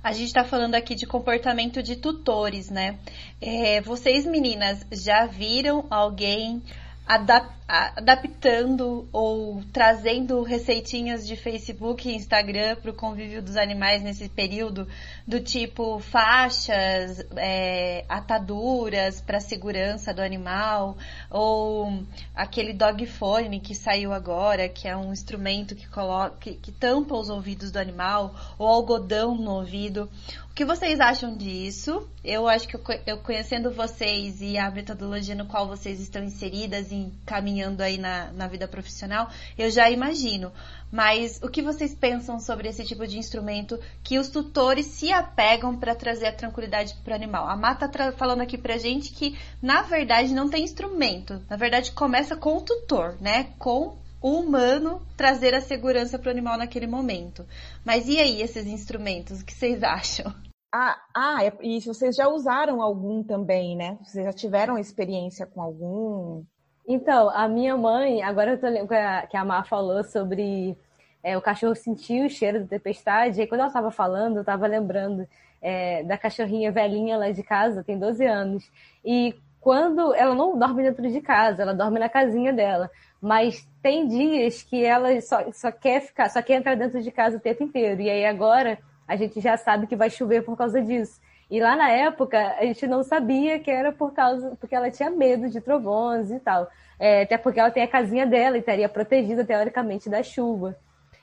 A gente está falando aqui de comportamento de tutores, né? É, vocês, meninas, já viram alguém adaptando ou trazendo receitinhas de Facebook e Instagram para o convívio dos animais nesse período, do tipo faixas, é, ataduras para segurança do animal, ou aquele dog phone que saiu agora, que é um instrumento que coloca, que, que tampa os ouvidos do animal, ou algodão no ouvido que vocês acham disso? Eu acho que eu, conhecendo vocês e a metodologia no qual vocês estão inseridas e caminhando aí na, na vida profissional, eu já imagino. Mas o que vocês pensam sobre esse tipo de instrumento que os tutores se apegam para trazer a tranquilidade para o animal? A Mata está falando aqui para gente que, na verdade, não tem instrumento. Na verdade, começa com o tutor, né? Com o humano trazer a segurança para o animal naquele momento. Mas e aí esses instrumentos? O que vocês acham? Ah, ah, é, e vocês já usaram algum também, né? Vocês já tiveram experiência com algum? Então, a minha mãe, agora eu tô lembrando que a Mar falou sobre é, o cachorro sentir o cheiro da tempestade, e quando ela estava falando, eu estava lembrando é, da cachorrinha velhinha lá de casa, tem 12 anos, e quando ela não dorme dentro de casa, ela dorme na casinha dela, mas tem dias que ela só, só quer ficar, só quer entrar dentro de casa o tempo inteiro, e aí agora a gente já sabe que vai chover por causa disso. E lá na época, a gente não sabia que era por causa, porque ela tinha medo de trovões e tal. É, até porque ela tem a casinha dela e estaria protegida, teoricamente, da chuva.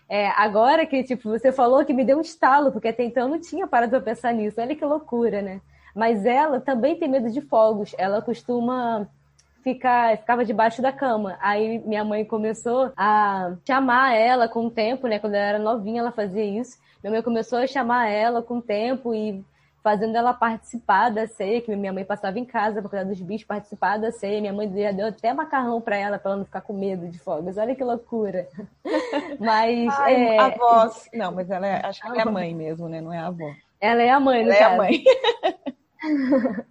É, agora que, tipo, você falou que me deu um estalo, porque até então eu não tinha parado pra pensar nisso. Olha que loucura, né? Mas ela também tem medo de fogos. Ela costuma ficar, ficava debaixo da cama. Aí minha mãe começou a chamar ela com o tempo, né? Quando ela era novinha, ela fazia isso. Minha mãe começou a chamar ela com o tempo e fazendo ela participar da ceia, que minha mãe passava em casa para cuidar dos bichos, participar da ceia. Minha mãe já deu até macarrão para ela, para ela não ficar com medo de fogos. Olha que loucura. Mas. Ai, é... A voz. Não, mas ela é, acho que ela é a mãe mesmo, né? Não é a avó. Ela é a mãe, ela é caso. a mãe.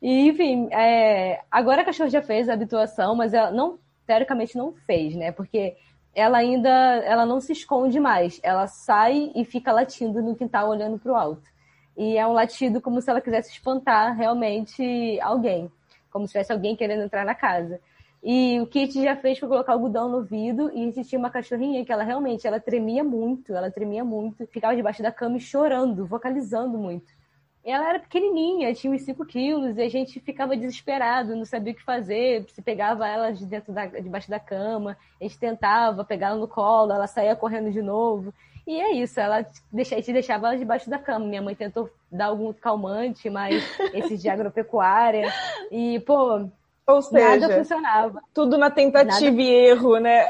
e, enfim, é, agora a cachorra já fez a habituação, mas ela não, teoricamente não fez, né? Porque ela ainda ela não se esconde mais. Ela sai e fica latindo no quintal olhando para o alto. E é um latido como se ela quisesse espantar realmente alguém, como se tivesse alguém querendo entrar na casa. E o Kit já fez foi colocar algodão no ouvido e existia uma cachorrinha que ela realmente ela tremia muito, ela tremia muito, ficava debaixo da cama e chorando, vocalizando muito ela era pequenininha, tinha uns 5 quilos, e a gente ficava desesperado, não sabia o que fazer, se pegava ela de dentro da, debaixo da cama, a gente tentava pegar ela no colo, ela saía correndo de novo. E é isso, ela deixa, a gente deixava ela debaixo da cama. Minha mãe tentou dar algum calmante, mas esses de agropecuária. E, pô, Ou seja, nada funcionava. Tudo na tentativa nada... e erro, né?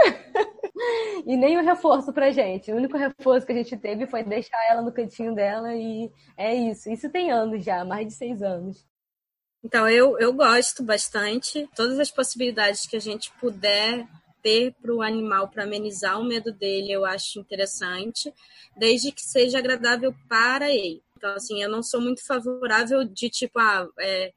E nem o reforço pra gente. O único reforço que a gente teve foi deixar ela no cantinho dela e é isso. Isso tem anos já, mais de seis anos. Então, eu, eu gosto bastante. Todas as possibilidades que a gente puder ter para o animal para amenizar o medo dele, eu acho interessante, desde que seja agradável para ele. Então, assim, eu não sou muito favorável de tipo, ah, é,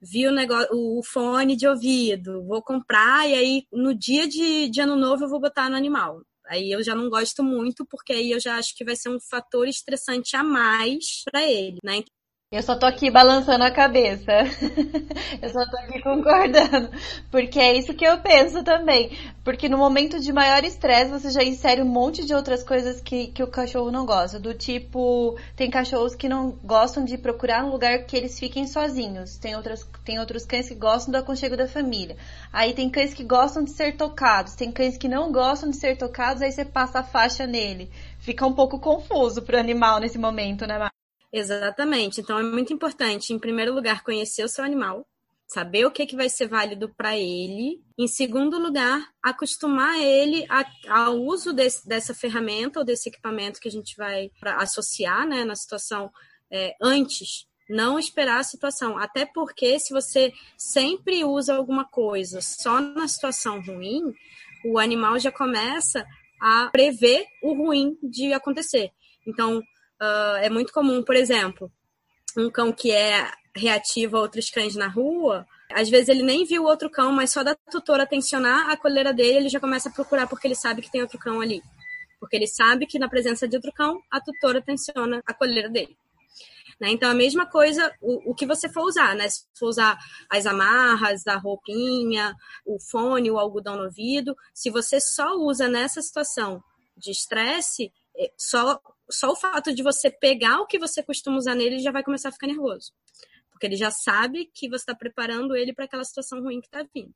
vi o, negócio, o fone de ouvido, vou comprar e aí no dia de, de ano novo eu vou botar no animal. Aí eu já não gosto muito, porque aí eu já acho que vai ser um fator estressante a mais para ele, né? Eu só tô aqui balançando a cabeça. eu só tô aqui concordando. Porque é isso que eu penso também. Porque no momento de maior estresse, você já insere um monte de outras coisas que, que o cachorro não gosta. Do tipo, tem cachorros que não gostam de procurar um lugar que eles fiquem sozinhos. Tem, outras, tem outros cães que gostam do aconchego da família. Aí tem cães que gostam de ser tocados. Tem cães que não gostam de ser tocados, aí você passa a faixa nele. Fica um pouco confuso pro animal nesse momento, né? Exatamente. Então é muito importante, em primeiro lugar, conhecer o seu animal, saber o que, que vai ser válido para ele. Em segundo lugar, acostumar ele a, ao uso desse, dessa ferramenta ou desse equipamento que a gente vai associar né, na situação é, antes. Não esperar a situação. Até porque, se você sempre usa alguma coisa só na situação ruim, o animal já começa a prever o ruim de acontecer. Então, Uh, é muito comum, por exemplo, um cão que é reativo a outros cães na rua, às vezes ele nem viu outro cão, mas só da tutora tensionar a coleira dele, ele já começa a procurar porque ele sabe que tem outro cão ali. Porque ele sabe que na presença de outro cão, a tutora tensiona a coleira dele. Né? Então, a mesma coisa, o, o, que você for usar, né? Se for usar as amarras, a roupinha, o fone, o algodão no ouvido, se você só usa nessa situação de estresse, é, só só o fato de você pegar o que você costuma usar nele, ele já vai começar a ficar nervoso. Porque ele já sabe que você está preparando ele para aquela situação ruim que está vindo.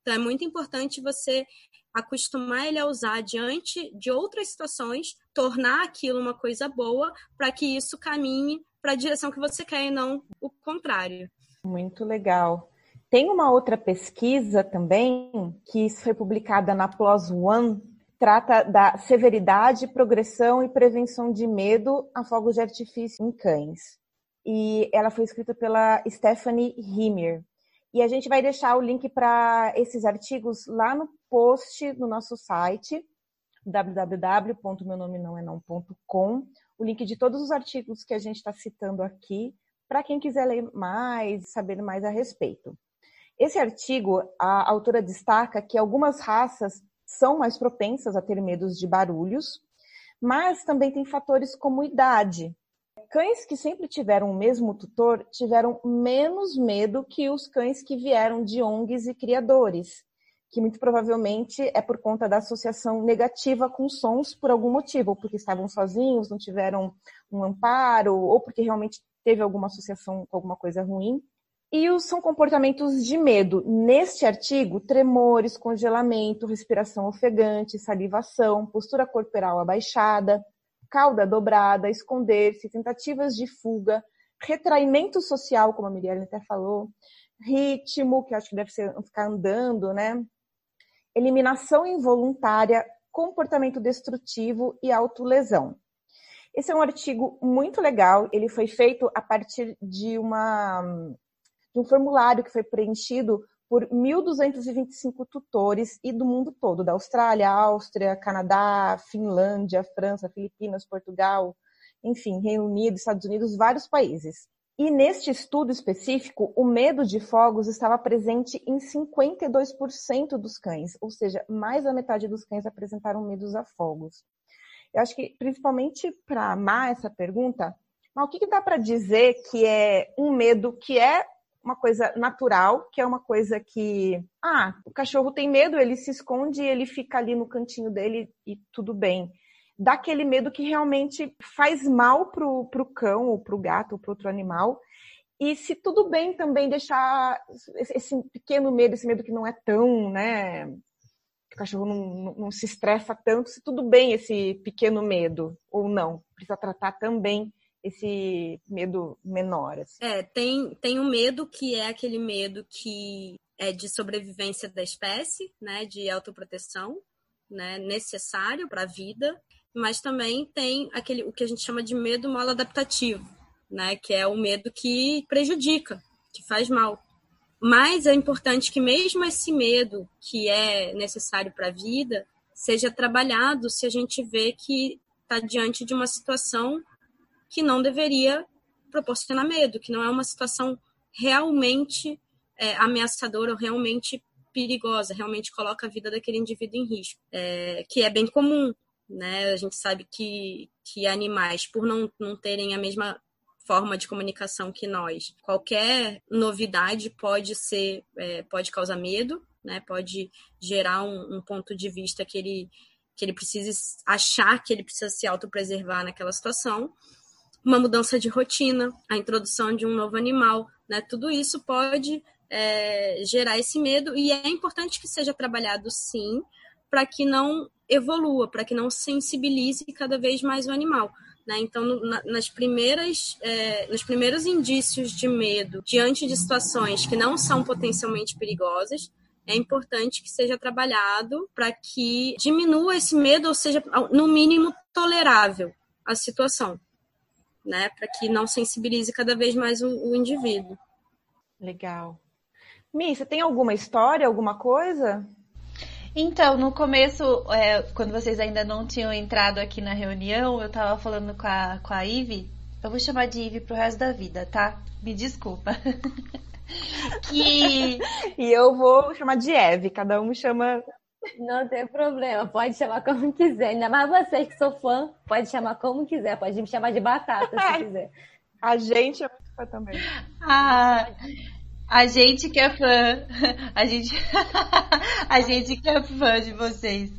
Então, é muito importante você acostumar ele a usar diante de outras situações, tornar aquilo uma coisa boa, para que isso caminhe para a direção que você quer e não o contrário. Muito legal. Tem uma outra pesquisa também que foi publicada na PLOS ONE trata da severidade, progressão e prevenção de medo a fogos de artifício em cães. E ela foi escrita pela Stephanie Himmer. E a gente vai deixar o link para esses artigos lá no post no nosso site www.meunomenãoenão.com, o link de todos os artigos que a gente está citando aqui, para quem quiser ler mais, saber mais a respeito. Esse artigo, a autora destaca que algumas raças são mais propensas a ter medos de barulhos, mas também tem fatores como idade. Cães que sempre tiveram o mesmo tutor tiveram menos medo que os cães que vieram de ONGs e criadores, que muito provavelmente é por conta da associação negativa com sons por algum motivo, porque estavam sozinhos, não tiveram um amparo, ou porque realmente teve alguma associação com alguma coisa ruim. E os são comportamentos de medo. Neste artigo, tremores, congelamento, respiração ofegante, salivação, postura corporal abaixada, cauda dobrada, esconder-se, tentativas de fuga, retraimento social, como a Miriam até falou, ritmo, que acho que deve ser ficar andando, né? Eliminação involuntária, comportamento destrutivo e autolesão. Esse é um artigo muito legal, ele foi feito a partir de uma de um formulário que foi preenchido por 1.225 tutores e do mundo todo, da Austrália, Áustria, Canadá, Finlândia, França, Filipinas, Portugal, enfim, Reino Unido, Estados Unidos, vários países. E neste estudo específico, o medo de fogos estava presente em 52% dos cães, ou seja, mais da metade dos cães apresentaram medos a fogos. Eu acho que, principalmente para amar essa pergunta, mas o que, que dá para dizer que é um medo que é uma coisa natural, que é uma coisa que, ah, o cachorro tem medo, ele se esconde, ele fica ali no cantinho dele e tudo bem. Dá aquele medo que realmente faz mal pro, pro cão, ou pro gato, ou pro outro animal. E se tudo bem também deixar esse pequeno medo, esse medo que não é tão, né? O cachorro não, não se estressa tanto, se tudo bem esse pequeno medo, ou não. Precisa tratar também esse medo menor. Assim. É, tem, tem um medo que é aquele medo que é de sobrevivência da espécie, né, de autoproteção, né, necessário para a vida, mas também tem aquele o que a gente chama de medo mal adaptativo, né, que é o medo que prejudica, que faz mal. Mas é importante que mesmo esse medo que é necessário para a vida seja trabalhado se a gente vê que está diante de uma situação que não deveria proporcionar medo, que não é uma situação realmente é, ameaçadora ou realmente perigosa, realmente coloca a vida daquele indivíduo em risco, é, que é bem comum. Né? A gente sabe que, que animais, por não, não terem a mesma forma de comunicação que nós. Qualquer novidade pode ser, é, pode causar medo, né? Pode gerar um, um, ponto de vista que ele que ele precise achar que ele precisa se autopreservar naquela situação. Uma mudança de rotina, a introdução de um novo animal, né? Tudo isso pode é, gerar esse medo e é importante que seja trabalhado sim, para que não evolua, para que não sensibilize cada vez mais o animal. Né? Então, na, nas primeiras, é, nos primeiros indícios de medo diante de situações que não são potencialmente perigosas, é importante que seja trabalhado para que diminua esse medo, ou seja, no mínimo tolerável a situação, né? Para que não sensibilize cada vez mais o, o indivíduo. Legal. Mi, você tem alguma história, alguma coisa? Então, no começo, é, quando vocês ainda não tinham entrado aqui na reunião, eu tava falando com a, com a Ive. Eu vou chamar de Ive pro resto da vida, tá? Me desculpa. que... e eu vou chamar de Eve, cada um chama. Não tem problema, pode chamar como quiser. Ainda mais vocês que sou fã, pode chamar como quiser, pode me chamar de batata se quiser. A gente é muito fã também. Ah, a gente que é fã, a gente, a gente que é fã de vocês.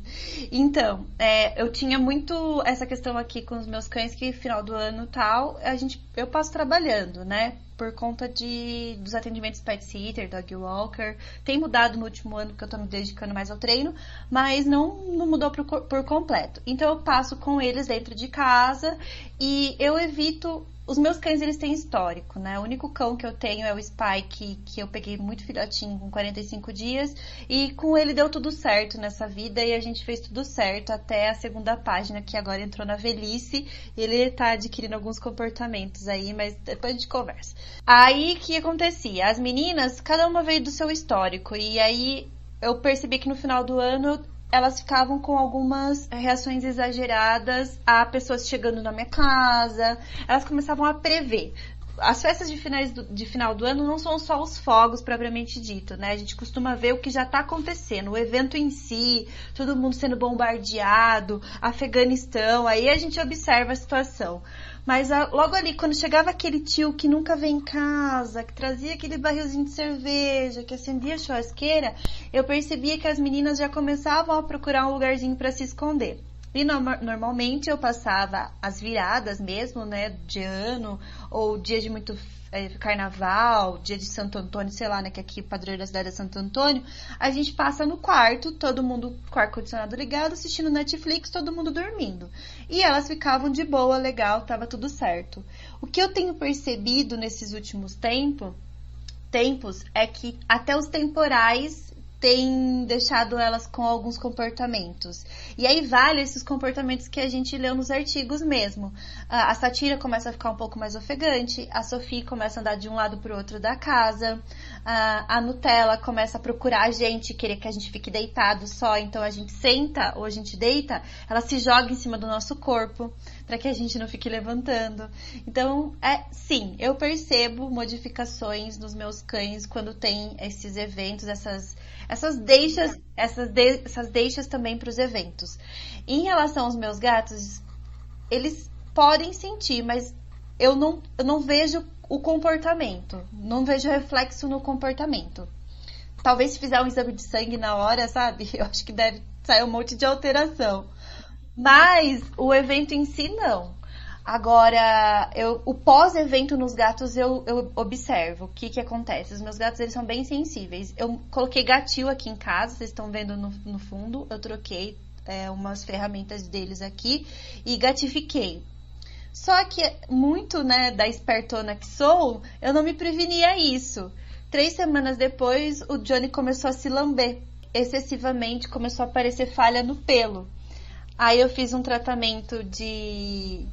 Então, é, eu tinha muito essa questão aqui com os meus cães que final do ano tal, a gente, eu passo trabalhando, né? Por conta de dos atendimentos pet sitter, dog walker. Tem mudado no último ano que eu tô me dedicando mais ao treino, mas não, não mudou por, por completo. Então eu passo com eles dentro de casa e eu evito os meus cães, eles têm histórico, né? O único cão que eu tenho é o Spike, que eu peguei muito filhotinho com 45 dias. E com ele deu tudo certo nessa vida e a gente fez tudo certo até a segunda página, que agora entrou na velhice. E ele tá adquirindo alguns comportamentos aí, mas depois a gente conversa. Aí, que acontecia? As meninas, cada uma veio do seu histórico. E aí, eu percebi que no final do ano elas ficavam com algumas reações exageradas a pessoas chegando na minha casa. Elas começavam a prever. As festas de, finais do, de final do ano não são só os fogos propriamente dito, né? A gente costuma ver o que já está acontecendo, o evento em si, todo mundo sendo bombardeado, Afeganistão, aí a gente observa a situação. Mas a, logo ali, quando chegava aquele tio que nunca vem em casa, que trazia aquele barrilzinho de cerveja, que acendia a churrasqueira, eu percebia que as meninas já começavam a procurar um lugarzinho para se esconder. E no, normalmente eu passava as viradas mesmo, né, de ano, ou dia de muito é, carnaval, dia de Santo Antônio, sei lá, né, que aqui o padroeiro da cidade é Santo Antônio, a gente passa no quarto, todo mundo com o ar-condicionado ligado, assistindo Netflix, todo mundo dormindo. E elas ficavam de boa, legal, tava tudo certo. O que eu tenho percebido nesses últimos tempos é que até os temporais tem deixado elas com alguns comportamentos. E aí vale esses comportamentos que a gente leu nos artigos mesmo. A, Satira começa a ficar um pouco mais ofegante, a Sophie começa a andar de um lado para o outro da casa, a Nutella começa a procurar a gente, querer que a gente fique deitado só, então a gente senta ou a gente deita, ela se joga em cima do nosso corpo para que a gente não fique levantando. Então, é sim, eu percebo modificações nos meus cães quando tem esses eventos, essas essas deixas, essas, de, essas deixas também para os eventos. Em relação aos meus gatos, eles podem sentir, mas eu não, eu não vejo o comportamento, não vejo reflexo no comportamento. Talvez se fizer um exame de sangue na hora, sabe? Eu acho que deve sair um monte de alteração. Mas o evento em si, não. Agora, eu, o pós-evento nos gatos eu, eu observo o que, que acontece. Os meus gatos eles são bem sensíveis. Eu coloquei gatil aqui em casa, vocês estão vendo no, no fundo. Eu troquei é, umas ferramentas deles aqui e gatifiquei. Só que muito, né, da espertona que sou, eu não me prevenia isso. Três semanas depois, o Johnny começou a se lamber excessivamente, começou a aparecer falha no pelo. Aí eu fiz um tratamento de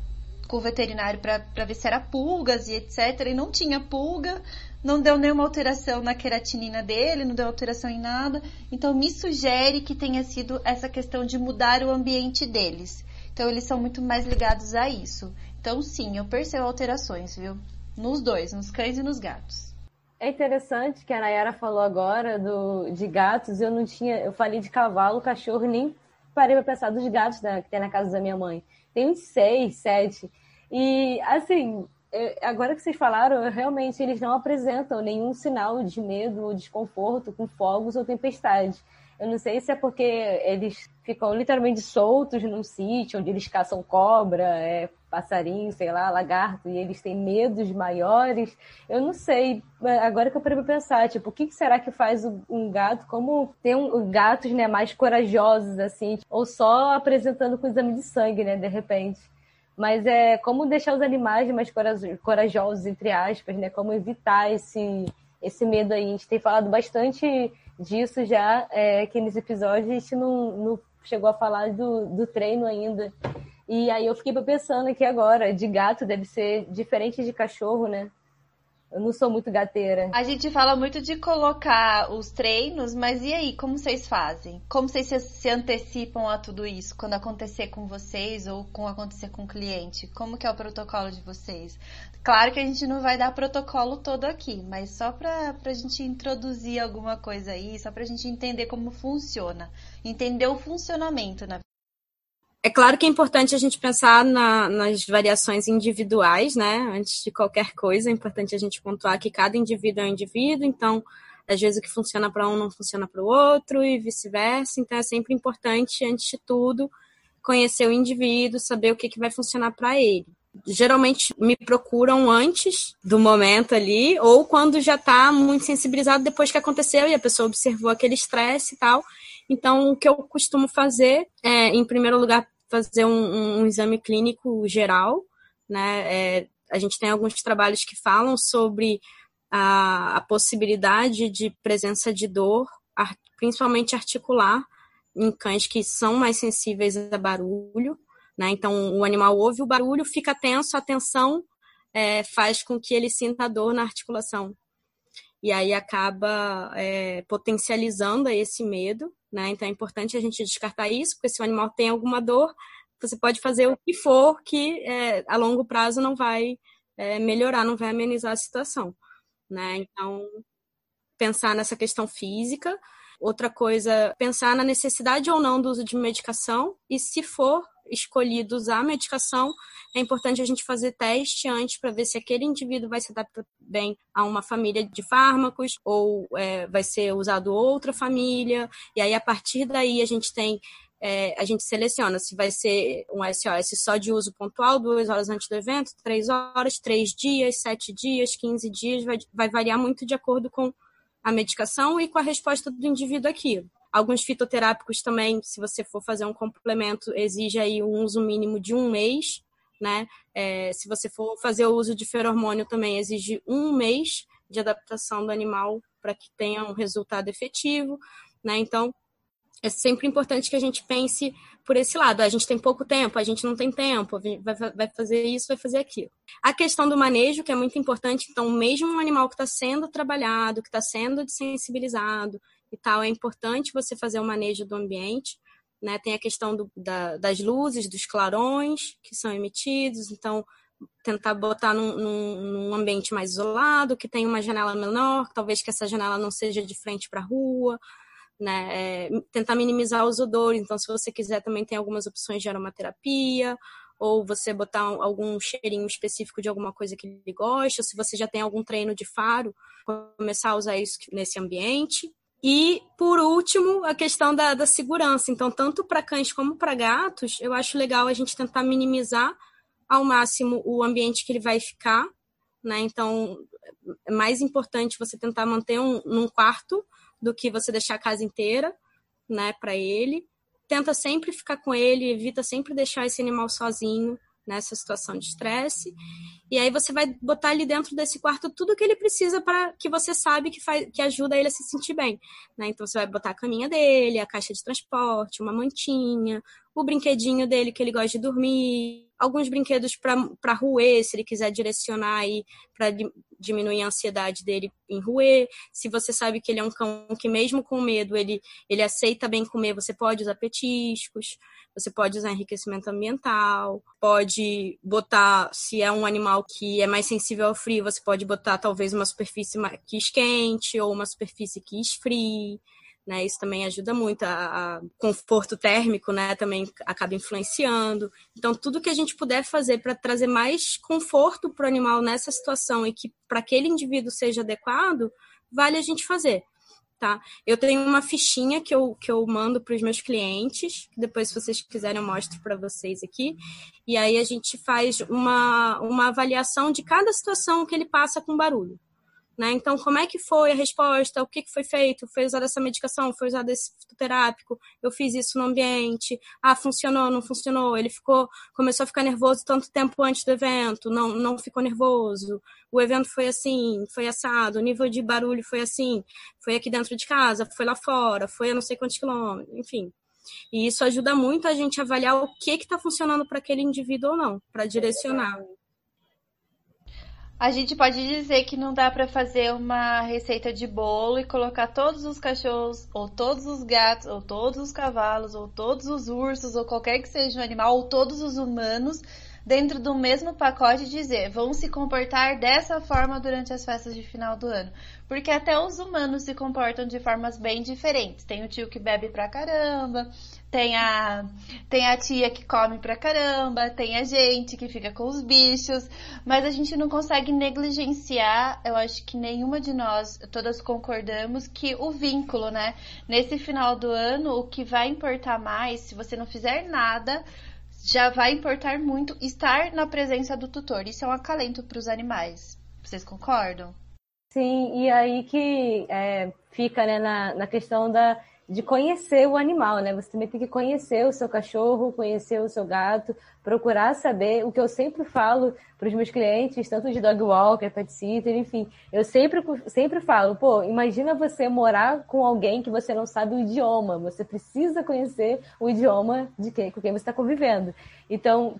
com o veterinário para ver se era pulgas e etc. E não tinha pulga, não deu nenhuma alteração na queratinina dele, não deu alteração em nada. Então me sugere que tenha sido essa questão de mudar o ambiente deles. Então eles são muito mais ligados a isso. Então sim, eu percebo alterações, viu? Nos dois, nos cães e nos gatos. É interessante que a Nayara falou agora do, de gatos. Eu não tinha, eu falei de cavalo, cachorro, nem parei para pensar dos gatos da, que tem na casa da minha mãe. Tem uns seis, sete. E, assim, agora que vocês falaram, realmente eles não apresentam nenhum sinal de medo ou desconforto com fogos ou tempestades. Eu não sei se é porque eles ficam literalmente soltos num sítio onde eles caçam cobra, é, passarinho, sei lá, lagarto, e eles têm medos maiores. Eu não sei. Agora que eu parei pensar, tipo, o que será que faz um gato? Como ter um, gatos né, mais corajosos, assim, ou só apresentando com exame de sangue, né, de repente. Mas é como deixar os animais mais corajosos, entre aspas, né? Como evitar esse, esse medo aí. A gente tem falado bastante disso já, é, que nos episódios a gente não, não chegou a falar do, do treino ainda. E aí eu fiquei pensando aqui agora, de gato deve ser diferente de cachorro, né? Eu não sou muito gateira. A gente fala muito de colocar os treinos, mas e aí, como vocês fazem? Como vocês se antecipam a tudo isso quando acontecer com vocês ou com acontecer com o cliente? Como que é o protocolo de vocês? Claro que a gente não vai dar protocolo todo aqui, mas só para a gente introduzir alguma coisa aí, só para a gente entender como funciona, entender o funcionamento, na é claro que é importante a gente pensar na, nas variações individuais, né? Antes de qualquer coisa, é importante a gente pontuar que cada indivíduo é um indivíduo, então, às vezes, o que funciona para um não funciona para o outro e vice-versa. Então, é sempre importante, antes de tudo, conhecer o indivíduo, saber o que, que vai funcionar para ele. Geralmente me procuram antes do momento ali, ou quando já está muito sensibilizado depois que aconteceu e a pessoa observou aquele estresse e tal. Então, o que eu costumo fazer é, em primeiro lugar, fazer um, um exame clínico geral, né? É, a gente tem alguns trabalhos que falam sobre a, a possibilidade de presença de dor, principalmente articular, em cães que são mais sensíveis a barulho, né? Então, o animal ouve o barulho, fica tenso, a tensão é, faz com que ele sinta dor na articulação. E aí acaba é, potencializando esse medo, né? Então é importante a gente descartar isso, porque se o animal tem alguma dor, você pode fazer o que for que é, a longo prazo não vai é, melhorar, não vai amenizar a situação, né? Então pensar nessa questão física. Outra coisa, pensar na necessidade ou não do uso de medicação e se for escolhido usar a medicação, é importante a gente fazer teste antes para ver se aquele indivíduo vai se adaptar bem a uma família de fármacos ou é, vai ser usado outra família. E aí, a partir daí, a gente tem é, a gente seleciona se vai ser um SOS só de uso pontual, duas horas antes do evento, três horas, três dias, sete dias, quinze dias, vai, vai variar muito de acordo com a medicação e com a resposta do indivíduo aqui. Alguns fitoterápicos também, se você for fazer um complemento, exige aí um uso mínimo de um mês, né? É, se você for fazer o uso de feromônio também exige um mês de adaptação do animal para que tenha um resultado efetivo, né? Então, é sempre importante que a gente pense por esse lado. A gente tem pouco tempo, a gente não tem tempo, vai, fazer isso, vai fazer aquilo. A questão do manejo, que é muito importante, então, mesmo um animal que está sendo trabalhado, que está sendo desensibilizado, e tal, é importante você fazer o manejo do ambiente. Né? Tem a questão do, da, das luzes, dos clarões que são emitidos, então tentar botar num, num, num, ambiente mais isolado, que tem uma janela menor, talvez que essa janela não seja de frente para a rua, né? É, tentar minimizar os odores. Então, se você quiser, também tem algumas opções de aromaterapia, ou você botar algum cheirinho específico de alguma coisa que ele gosta, se você já tem algum treino de faro, começar a usar isso nesse ambiente. E, por último, a questão da, da segurança. Então, tanto para cães como para gatos, eu acho legal a gente tentar minimizar ao máximo o ambiente que ele vai ficar. Né? Então, é mais importante você tentar manter um, num quarto do que você deixar a casa inteira né, para ele. Tenta sempre ficar com ele, evita sempre deixar esse animal sozinho nessa situação de estresse. E aí você vai botar ali dentro desse quarto tudo que ele precisa para que você sabe que, faz, que ajuda ele a se sentir bem. Né? Então você vai botar a caminha dele, a caixa de transporte, uma mantinha, o brinquedinho dele que ele gosta de dormir, alguns brinquedos para ruer, se ele quiser direcionar aí para diminuir a ansiedade dele em ruer. Se você sabe que ele é um cão que mesmo com medo ele ele aceita bem comer, você pode usar petiscos, você pode usar enriquecimento ambiental, pode botar, se é um animal que é mais sensível ao frio, você pode botar talvez uma superfície que esquente ou uma superfície que esfrie né? Isso também ajuda muito a, a, conforto térmico, né? Também acaba influenciando. Então, tudo que a gente puder fazer para trazer mais conforto para o animal nessa situação e que para aquele indivíduo seja adequado, vale a gente fazer. Tá? Eu tenho uma fichinha que eu, que eu mando para os meus clientes, depois, se vocês quiserem, eu mostro para vocês aqui. E aí a gente faz uma, uma avaliação de cada situação que ele passa com barulho. Né? Então, como é que foi a resposta? O que, foi feito? Foi usada essa medicação? Foi usado esse fitoterápico? Eu fiz isso no ambiente? Ah, funcionou? Não funcionou? Ele ficou, começou a ficar nervoso tanto tempo antes do evento? Não, não ficou nervoso? O evento foi assim, foi assado, o nível de barulho foi assim, foi aqui dentro de casa, foi lá fora, foi a não sei quantos quilômetros, enfim. E isso ajuda muito a gente avaliar o que está funcionando para aquele indivíduo ou não, para direcionar. A gente pode dizer que não dá para fazer uma receita de bolo e colocar todos os cachorros, ou todos os gatos, ou todos os cavalos, ou todos os ursos, ou qualquer que seja o animal, ou todos os humanos dentro do mesmo pacote e dizer vão se comportar dessa forma durante as festas de final do ano. Porque até os humanos se comportam de formas bem diferentes. Tem o tio que bebe pra caramba, tem a, tem a tia que come pra caramba, tem a gente que fica com os bichos, mas a gente não consegue negligenciar, eu acho que nenhuma de nós, todas concordamos, que o vínculo, né? Nesse final do ano, o que vai importar mais, se você não fizer nada, já vai importar muito estar na presença do tutor. Isso é um acalento para os animais. Vocês concordam? Sim, e aí que é, fica né, na, na questão da de conhecer o animal, né? Você também tem que conhecer o seu cachorro, conhecer o seu gato, procurar saber o que eu sempre falo para os meus clientes, tanto de dog walker, pet sitter, enfim. Eu sempre, sempre falo, pô, imagina você morar com alguém que você não sabe o idioma. Você precisa conhecer o idioma de quem, com quem você está convivendo. Então,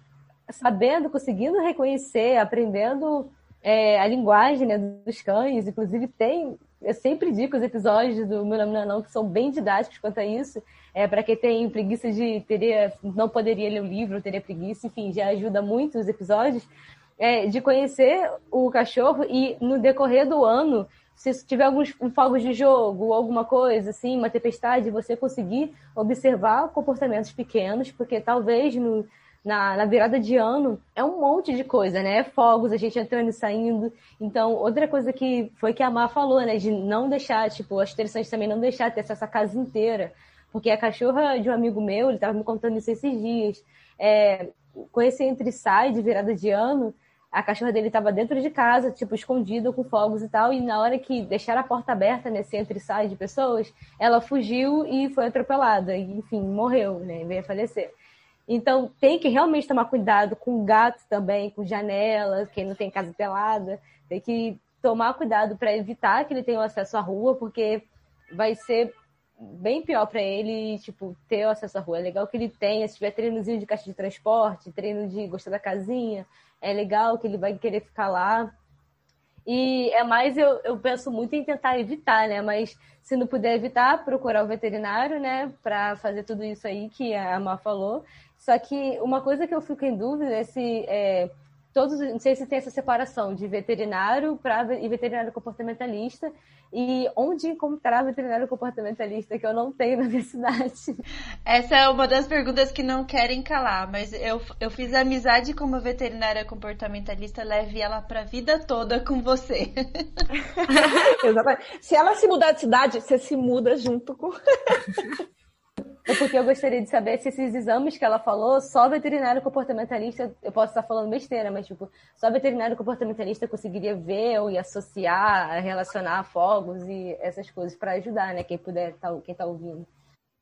sabendo, conseguindo reconhecer, aprendendo é, a linguagem né, dos cães, inclusive tem eu sempre digo os episódios do Meu Nome Não, é Não que são bem didáticos quanto a isso. É, para quem tem preguiça de teria, não poderia ler o livro, teria preguiça, enfim, já ajuda muito os episódios. É, de conhecer o cachorro e no decorrer do ano, se tiver alguns fogos de jogo, alguma coisa assim, uma tempestade, você conseguir observar comportamentos pequenos, porque talvez no, na, na, virada de ano, é um monte de coisa, né? Fogos, a gente entrando e saindo. Então, outra coisa que foi que a Má falou, né? De não deixar, tipo, as interessantes também não deixar ter essa casa inteira. Porque a cachorra de um amigo meu, ele estava me contando isso esses dias. É, com esse entre sai de virada de ano, a cachorra dele estava dentro de casa, tipo, escondida com fogos e tal, e na hora que deixaram a porta aberta nesse entre e sai de pessoas, ela fugiu e foi atropelada, e, enfim, morreu, né, veio a falecer. Então tem que realmente tomar cuidado com gatos também, com janelas, quem não tem casa pelada, tem que tomar cuidado para evitar que ele tenha acesso à rua, porque vai ser bem pior para ele, tipo, ter acesso à rua. É legal que ele tenha, se tiver treinozinho de caixa de transporte, treino de gostar da casinha, é legal que ele vai querer ficar lá. E é mais, eu, eu penso muito em tentar evitar, né? Mas se não puder evitar, procurar o veterinário, né? Para fazer tudo isso aí que a Má falou. Só que uma coisa que eu fico em dúvida é se é, todos, não sei se tem essa separação de veterinário pra, e veterinário comportamentalista e onde encontrar veterinário comportamentalista que eu não tenho na minha cidade. Essa é uma das perguntas que não querem calar, mas eu, eu fiz amizade com uma veterinária comportamentalista, leve ela para a vida toda com você. Exatamente. Se ela se mudar de cidade, você se muda junto com É porque eu gostaria de saber se esses exames que ela falou, só veterinário comportamentalista, eu posso estar falando besteira, mas tipo, só veterinário comportamentalista conseguiria ver ou associar, relacionar fogos e essas coisas para ajudar, né? Quem puder, tá, quem tá ouvindo.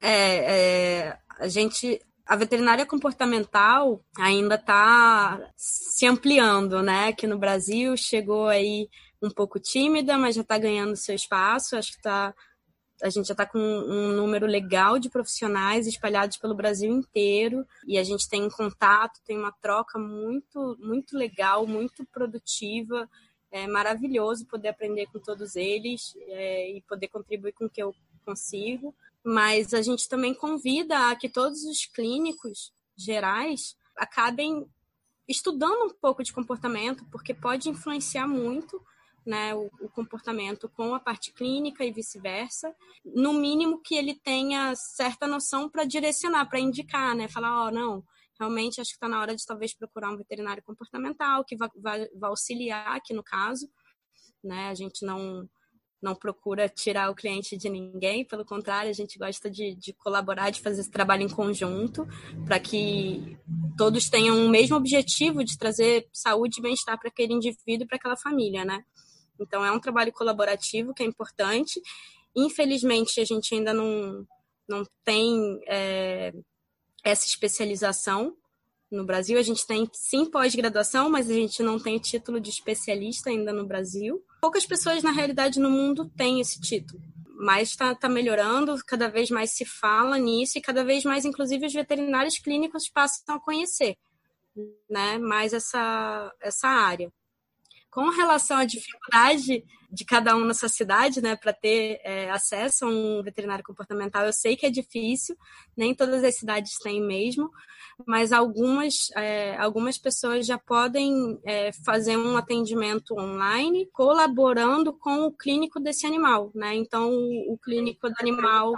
É, é, a gente, a veterinária comportamental ainda está se ampliando, né? Aqui no Brasil chegou aí um pouco tímida, mas já está ganhando seu espaço. Acho que está a gente já está com um número legal de profissionais espalhados pelo Brasil inteiro e a gente tem contato, tem uma troca muito, muito legal, muito produtiva. É maravilhoso poder aprender com todos eles é, e poder contribuir com o que eu consigo. Mas a gente também convida a que todos os clínicos gerais acabem estudando um pouco de comportamento, porque pode influenciar muito né, o, o, comportamento com a parte clínica e vice-versa, no mínimo que ele tenha certa noção para direcionar, para indicar, né, falar, ó, oh, não, realmente acho que está na hora de talvez procurar um veterinário comportamental que vai, auxiliar aqui no caso, né, a gente não não procura tirar o cliente de ninguém, pelo contrário, a gente gosta de, de colaborar, de fazer esse trabalho em conjunto, para que todos tenham o mesmo objetivo de trazer saúde e bem-estar para aquele indivíduo e para aquela família, né? Então, é um trabalho colaborativo que é importante. Infelizmente, a gente ainda não, não tem é, essa especialização no Brasil. A gente tem sim pós-graduação, mas a gente não tem título de especialista ainda no Brasil. Poucas pessoas, na realidade, no mundo têm esse título. Mas está tá melhorando, cada vez mais se fala nisso e cada vez mais, inclusive, os veterinários clínicos passam a conhecer né, mais essa, essa área. Com relação à dificuldade de cada um nessa cidade, né, para ter é, acesso a um veterinário comportamental, eu sei que é difícil, nem todas as cidades têm mesmo, mas algumas, é, algumas pessoas já podem é, fazer um atendimento online colaborando com o clínico desse animal, né? Então, o clínico do animal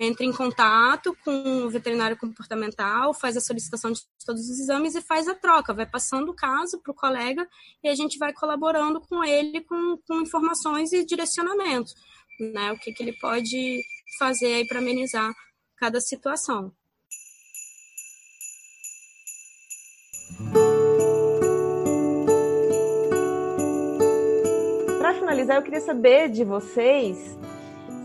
entra em contato com o veterinário comportamental, faz a solicitação de todos os exames e faz a troca, vai passando o caso para o colega e a gente vai colaborando com ele com, com informações e direcionamentos, né? O que, que ele pode fazer aí para amenizar cada situação. Para finalizar, eu queria saber de vocês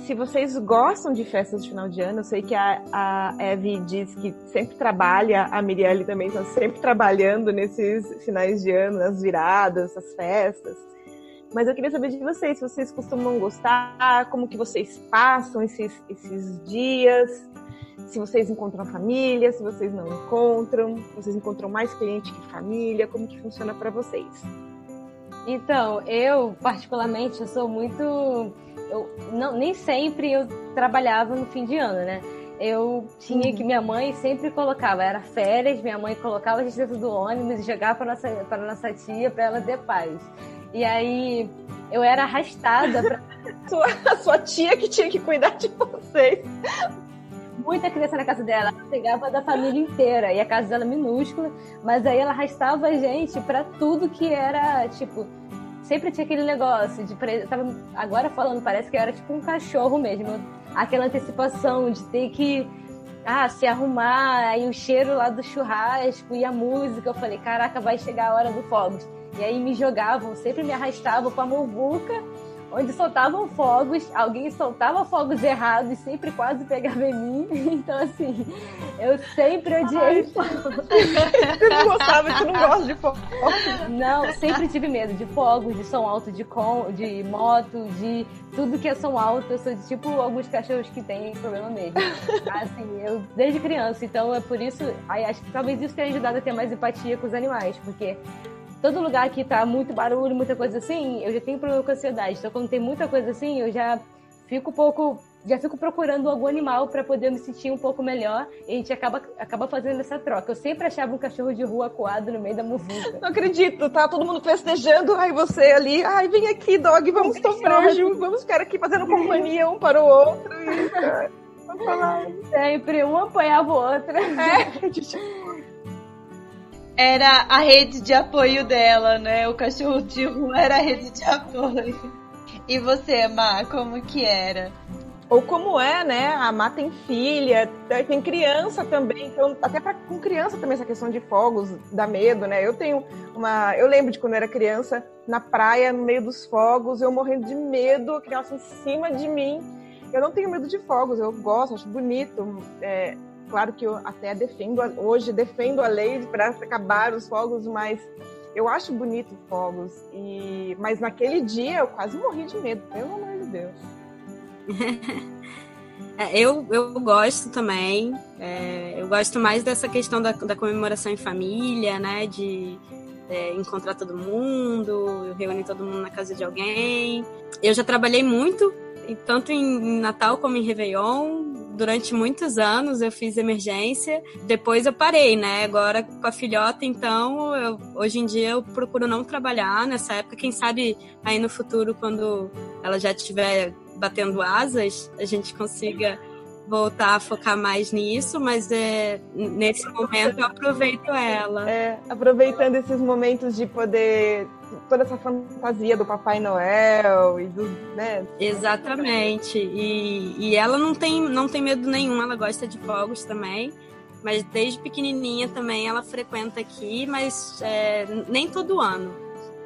se vocês gostam de festas de final de ano, eu sei que a, a Eve diz que sempre trabalha, a Mirielle também está sempre trabalhando nesses finais de ano, nas viradas, as festas. Mas eu queria saber de vocês, se vocês costumam gostar, como que vocês passam esses, esses dias, se vocês encontram família, se vocês não encontram, vocês encontram mais cliente que família, como que funciona para vocês? Então, eu particularmente eu sou muito eu não, nem sempre eu trabalhava no fim de ano, né? Eu tinha uhum. que minha mãe sempre colocava, era férias, minha mãe colocava a gente dentro do ônibus e jogava para nossa para nossa tia para ela ter paz. E aí eu era arrastada para sua, sua tia que tinha que cuidar de vocês. Muita criança na casa dela, ela pegava da família inteira e a casa dela é minúscula, mas aí ela arrastava a gente para tudo que era tipo sempre tinha aquele negócio de. Tava agora falando, parece que era tipo um cachorro mesmo. Aquela antecipação de ter que ah, se arrumar, aí o cheiro lá do churrasco e a música. Eu falei, caraca, vai chegar a hora do fogos. E aí me jogavam, sempre me arrastavam com a muvuca onde soltavam fogos, alguém soltava fogos errados e sempre quase pegava em mim. Então, assim, eu sempre odiei fogos. Você não gostava, você não gosta de fogos? Não, sempre tive medo de fogos, de som alto de, com, de moto, de tudo que é som alto. Eu sou de tipo alguns cachorros que têm problema mesmo. Assim, eu desde criança, então é por isso, aí acho que talvez isso tenha ajudado a ter mais empatia com os animais, porque todo lugar que tá muito barulho, muita coisa assim, eu já tenho problema com ansiedade. Então, quando tem muita coisa assim, eu já fico um pouco. Já fico procurando algum animal para poder me sentir um pouco melhor e a gente acaba, acaba fazendo essa troca. Eu sempre achava um cachorro de rua coado no meio da muvuca. Não acredito, tá todo mundo festejando, aí você ali, ai, vem aqui, dog, vamos tomar, vamos ficar aqui fazendo companhia um para o outro. E, vamos falar. Sempre, um apoiava o outro. É, era a rede de apoio dela, né? O cachorro de rua era a rede de apoio. E você, Má, como que era? Ou como é, né? A Má tem filha, tem criança também, então até com criança também essa questão de fogos dá medo, né? Eu tenho uma, eu lembro de quando eu era criança na praia no meio dos fogos, eu morrendo de medo, a criança em cima de mim. Eu não tenho medo de fogos, eu gosto, acho bonito. É, Claro que eu até defendo, hoje defendo a lei para acabar os fogos, mas eu acho bonito fogos. E, mas naquele dia eu quase morri de medo, pelo amor de Deus. É, eu, eu gosto também. É, eu gosto mais dessa questão da, da comemoração em família, né? De é, encontrar todo mundo, reunir todo mundo na casa de alguém. Eu já trabalhei muito, tanto em Natal como em Réveillon durante muitos anos eu fiz emergência, depois eu parei, né? Agora com a filhota, então, eu, hoje em dia eu procuro não trabalhar nessa época. Quem sabe aí no futuro, quando ela já estiver batendo asas, a gente consiga voltar a focar mais nisso, mas é, nesse momento eu aproveito ela. É, aproveitando esses momentos de poder toda essa fantasia do Papai Noel e do, né? Exatamente. E, e ela não tem, não tem medo nenhum, ela gosta de fogos também. Mas desde pequenininha também ela frequenta aqui, mas é, nem todo ano.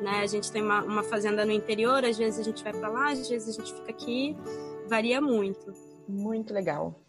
Né? A gente tem uma, uma fazenda no interior, às vezes a gente vai para lá, às vezes a gente fica aqui, varia muito. Muito legal.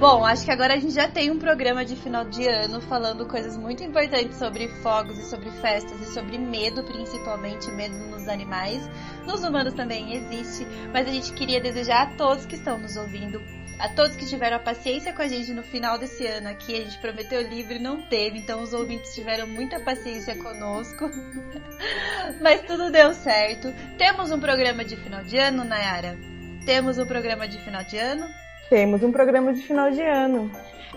Bom, acho que agora a gente já tem um programa de final de ano falando coisas muito importantes sobre fogos e sobre festas e sobre medo, principalmente medo nos animais. Nos humanos também existe, mas a gente queria desejar a todos que estão nos ouvindo, a todos que tiveram a paciência com a gente no final desse ano aqui, a gente prometeu livre e não teve, então os ouvintes tiveram muita paciência conosco. mas tudo deu certo. Temos um programa de final de ano, Nayara? Temos um programa de final de ano? Temos um programa de final de ano.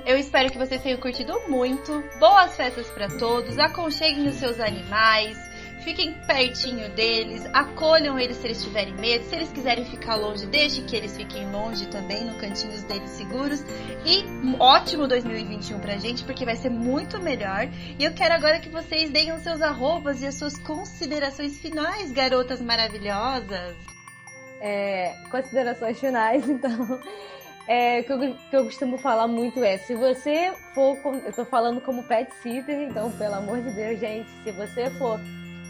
Eu espero que vocês tenham curtido muito. Boas festas para todos. Aconcheguem os seus animais. Fiquem pertinho deles, acolham eles se eles tiverem medo. Se eles quiserem ficar longe, deixe que eles fiquem longe também, no cantinho deles seguros. E um ótimo 2021 pra gente, porque vai ser muito melhor. E eu quero agora que vocês deem os seus arrobas e as suas considerações finais, garotas maravilhosas. É, considerações finais, então. É, que eu, que eu costumo falar muito é, se você for, eu tô falando como pet sitter, então pelo amor de Deus, gente, se você for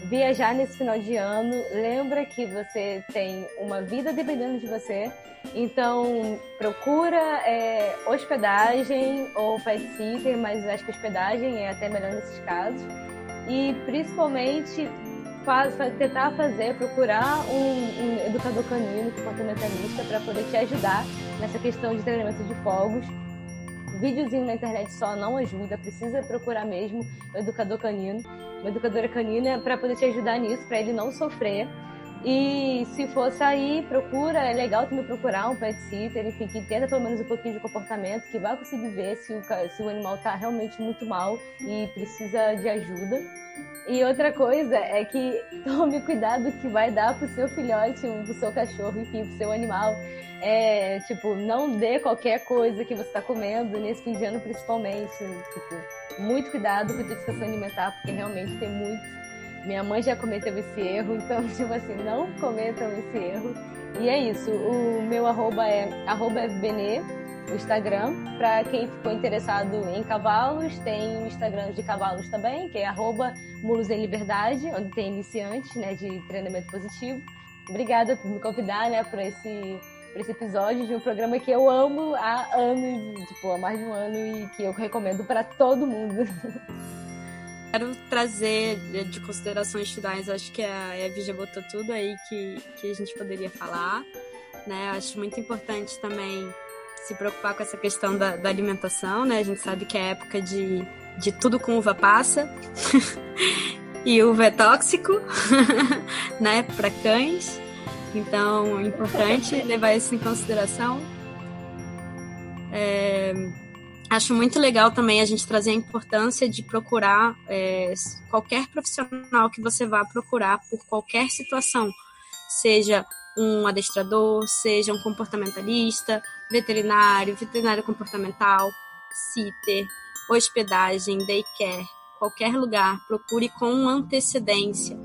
viajar nesse final de ano, lembra que você tem uma vida dependendo de você, então procura é, hospedagem ou pet sitter, mas acho que hospedagem é até melhor nesses casos, e principalmente faz, tentar fazer, procurar um, um educador canino, comportamentalista, para poder te ajudar nessa questão de treinamento de fogos. Videozinho na internet só não ajuda, precisa procurar mesmo um educador canino, uma educadora canina, para poder te ajudar nisso, para ele não sofrer. E se for sair, procura, é legal também procurar um pet sitter, enfim, que entenda pelo menos um pouquinho de comportamento, que vai conseguir ver se o, se o animal está realmente muito mal e precisa de ajuda. E outra coisa é que tome cuidado que vai dar pro seu filhote, pro seu cachorro, enfim, pro seu animal. É, tipo, não dê qualquer coisa que você está comendo, nesse fim de ano principalmente. Tipo, muito cuidado com a intoxicação alimentar, porque realmente tem muito. Minha mãe já cometeu esse erro, então, tipo assim, não cometam esse erro. E é isso, o meu arroba é arroba o Instagram. Para quem ficou interessado em cavalos, tem o Instagram de cavalos também, que é arroba Mulos em Liberdade, onde tem iniciantes né, de treinamento positivo. Obrigada por me convidar né, por esse, por esse episódio de um programa que eu amo há anos, tipo, há mais de um ano e que eu recomendo para todo mundo. Quero trazer de considerações finais, acho que a Eve já botou tudo aí que, que a gente poderia falar. Né? Acho muito importante também se preocupar com essa questão da, da alimentação, né? A gente sabe que é época de, de tudo com uva passa. e uva é tóxico, né, para cães. Então, é importante levar isso em consideração. É, acho muito legal também a gente trazer a importância de procurar é, qualquer profissional que você vá procurar por qualquer situação, seja um adestrador, seja um comportamentalista, veterinário, veterinário comportamental, sitter, hospedagem, daycare, qualquer lugar, procure com antecedência.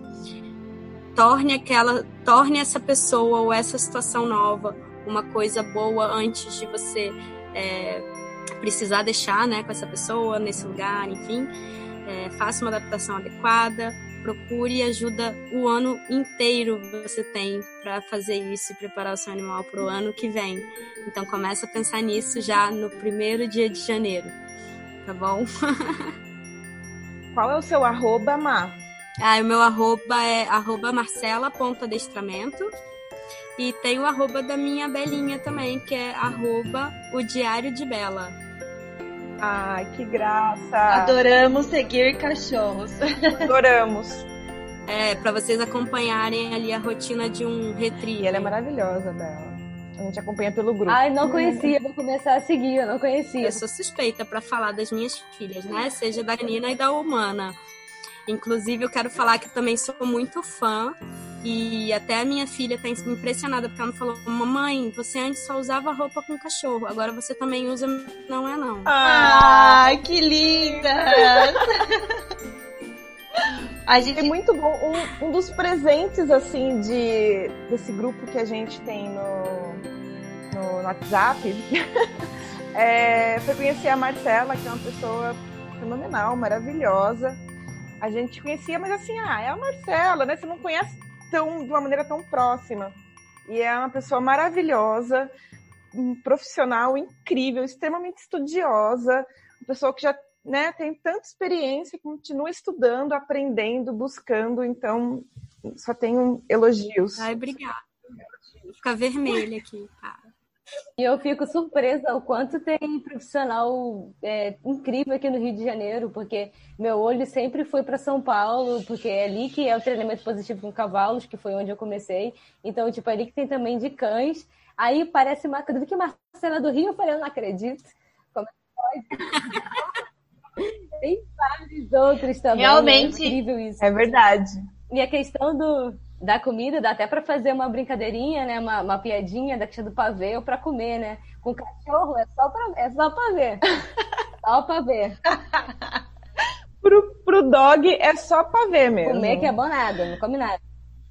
Torne aquela, torne essa pessoa ou essa situação nova uma coisa boa antes de você é, precisar deixar, né, com essa pessoa nesse lugar, enfim, é, faça uma adaptação adequada, procure ajuda o ano inteiro você tem para fazer isso e preparar o seu animal para o ano que vem. Então começa a pensar nisso já no primeiro dia de janeiro, tá bom? Qual é o seu arroba, Mar? Ah, o meu arroba é arroba marcela.adestramento. E tem o arroba da minha Belinha também, que é arroba o Diário de Bela. Ai, que graça! Adoramos seguir cachorros. Adoramos. É, para vocês acompanharem ali a rotina de um retriever. E ela é maravilhosa, Bela. A gente acompanha pelo grupo. Ai, não conhecia, vou começar a seguir, eu não conhecia. Eu sou suspeita para falar das minhas filhas, né? Seja da Nina e da Humana. Inclusive, eu quero falar que também sou muito fã e até a minha filha tá impressionada porque ela falou: Mamãe, você antes só usava roupa com cachorro, agora você também usa. Não é, não. Ai, que linda! A gente... É muito bom. Um, um, dos presentes, assim, de, desse grupo que a gente tem no, no, WhatsApp é, foi conhecer a Marcela, que é uma pessoa fenomenal, maravilhosa. A gente conhecia, mas assim, ah, é a Marcela, né? Você não conhece tão, de uma maneira tão próxima. E é uma pessoa maravilhosa, um profissional incrível, extremamente estudiosa, uma pessoa que já né, tem tanta experiência, continua estudando, aprendendo, buscando, então só tenho elogios. Ai, obrigada. Vou ficar vermelha aqui, cara. E eu fico surpresa o quanto tem profissional é, incrível aqui no Rio de Janeiro, porque meu olho sempre foi para São Paulo, porque é ali que é o treinamento positivo com cavalos, que foi onde eu comecei. Então, tipo, é ali que tem também de cães. Aí parece uma coisa que Marcela do Rio, eu falei, eu não acredito. Como é que pode? Tem vários outros também. Realmente. É incrível isso. É verdade. E a questão do, da comida, dá até para fazer uma brincadeirinha, né? Uma, uma piadinha da questão do pavê ou para comer, né? Com cachorro é só para é só pra ver. só pra ver. pro, pro dog é só pra ver mesmo. Comer que é bom nada, não come nada.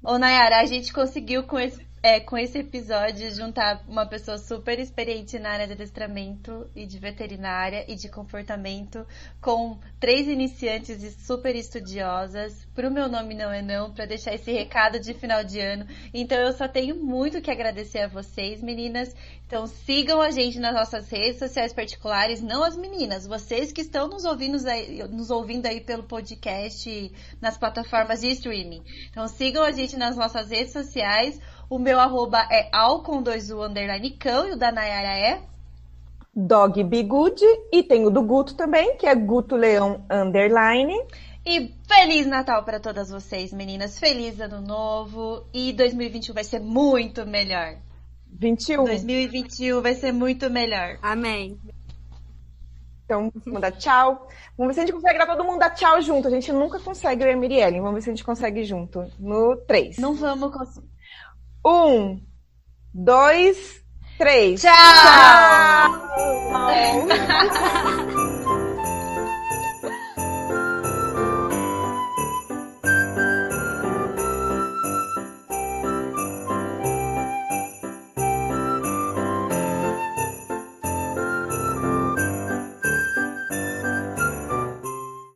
Ô, Nayara, a gente conseguiu com esse é, com esse episódio, juntar uma pessoa super experiente na área de adestramento e de veterinária e de comportamento com três iniciantes e super estudiosas. Pro meu nome não é não, para deixar esse recado de final de ano. Então eu só tenho muito que agradecer a vocês, meninas. Então sigam a gente nas nossas redes sociais particulares, não as meninas, vocês que estão nos ouvindo aí, nos ouvindo aí pelo podcast nas plataformas de streaming. Então sigam a gente nas nossas redes sociais. O meu arroba é al com dois u underline cão e o da Nayara é Dog Bigude e tem o do Guto também, que é Guto Leão underline. E Feliz Natal para todas vocês, meninas. Feliz Ano Novo. E 2021 vai ser muito melhor. 21. 2021 vai ser muito melhor. Amém. Então, vamos dar tchau. Vamos ver se a gente consegue dar todo mundo dar tchau junto. A gente nunca consegue, eu e a Mirielle. Vamos ver se a gente consegue junto. No 3. Não vamos conseguir. Um, dois, três. Tchau! Tchau.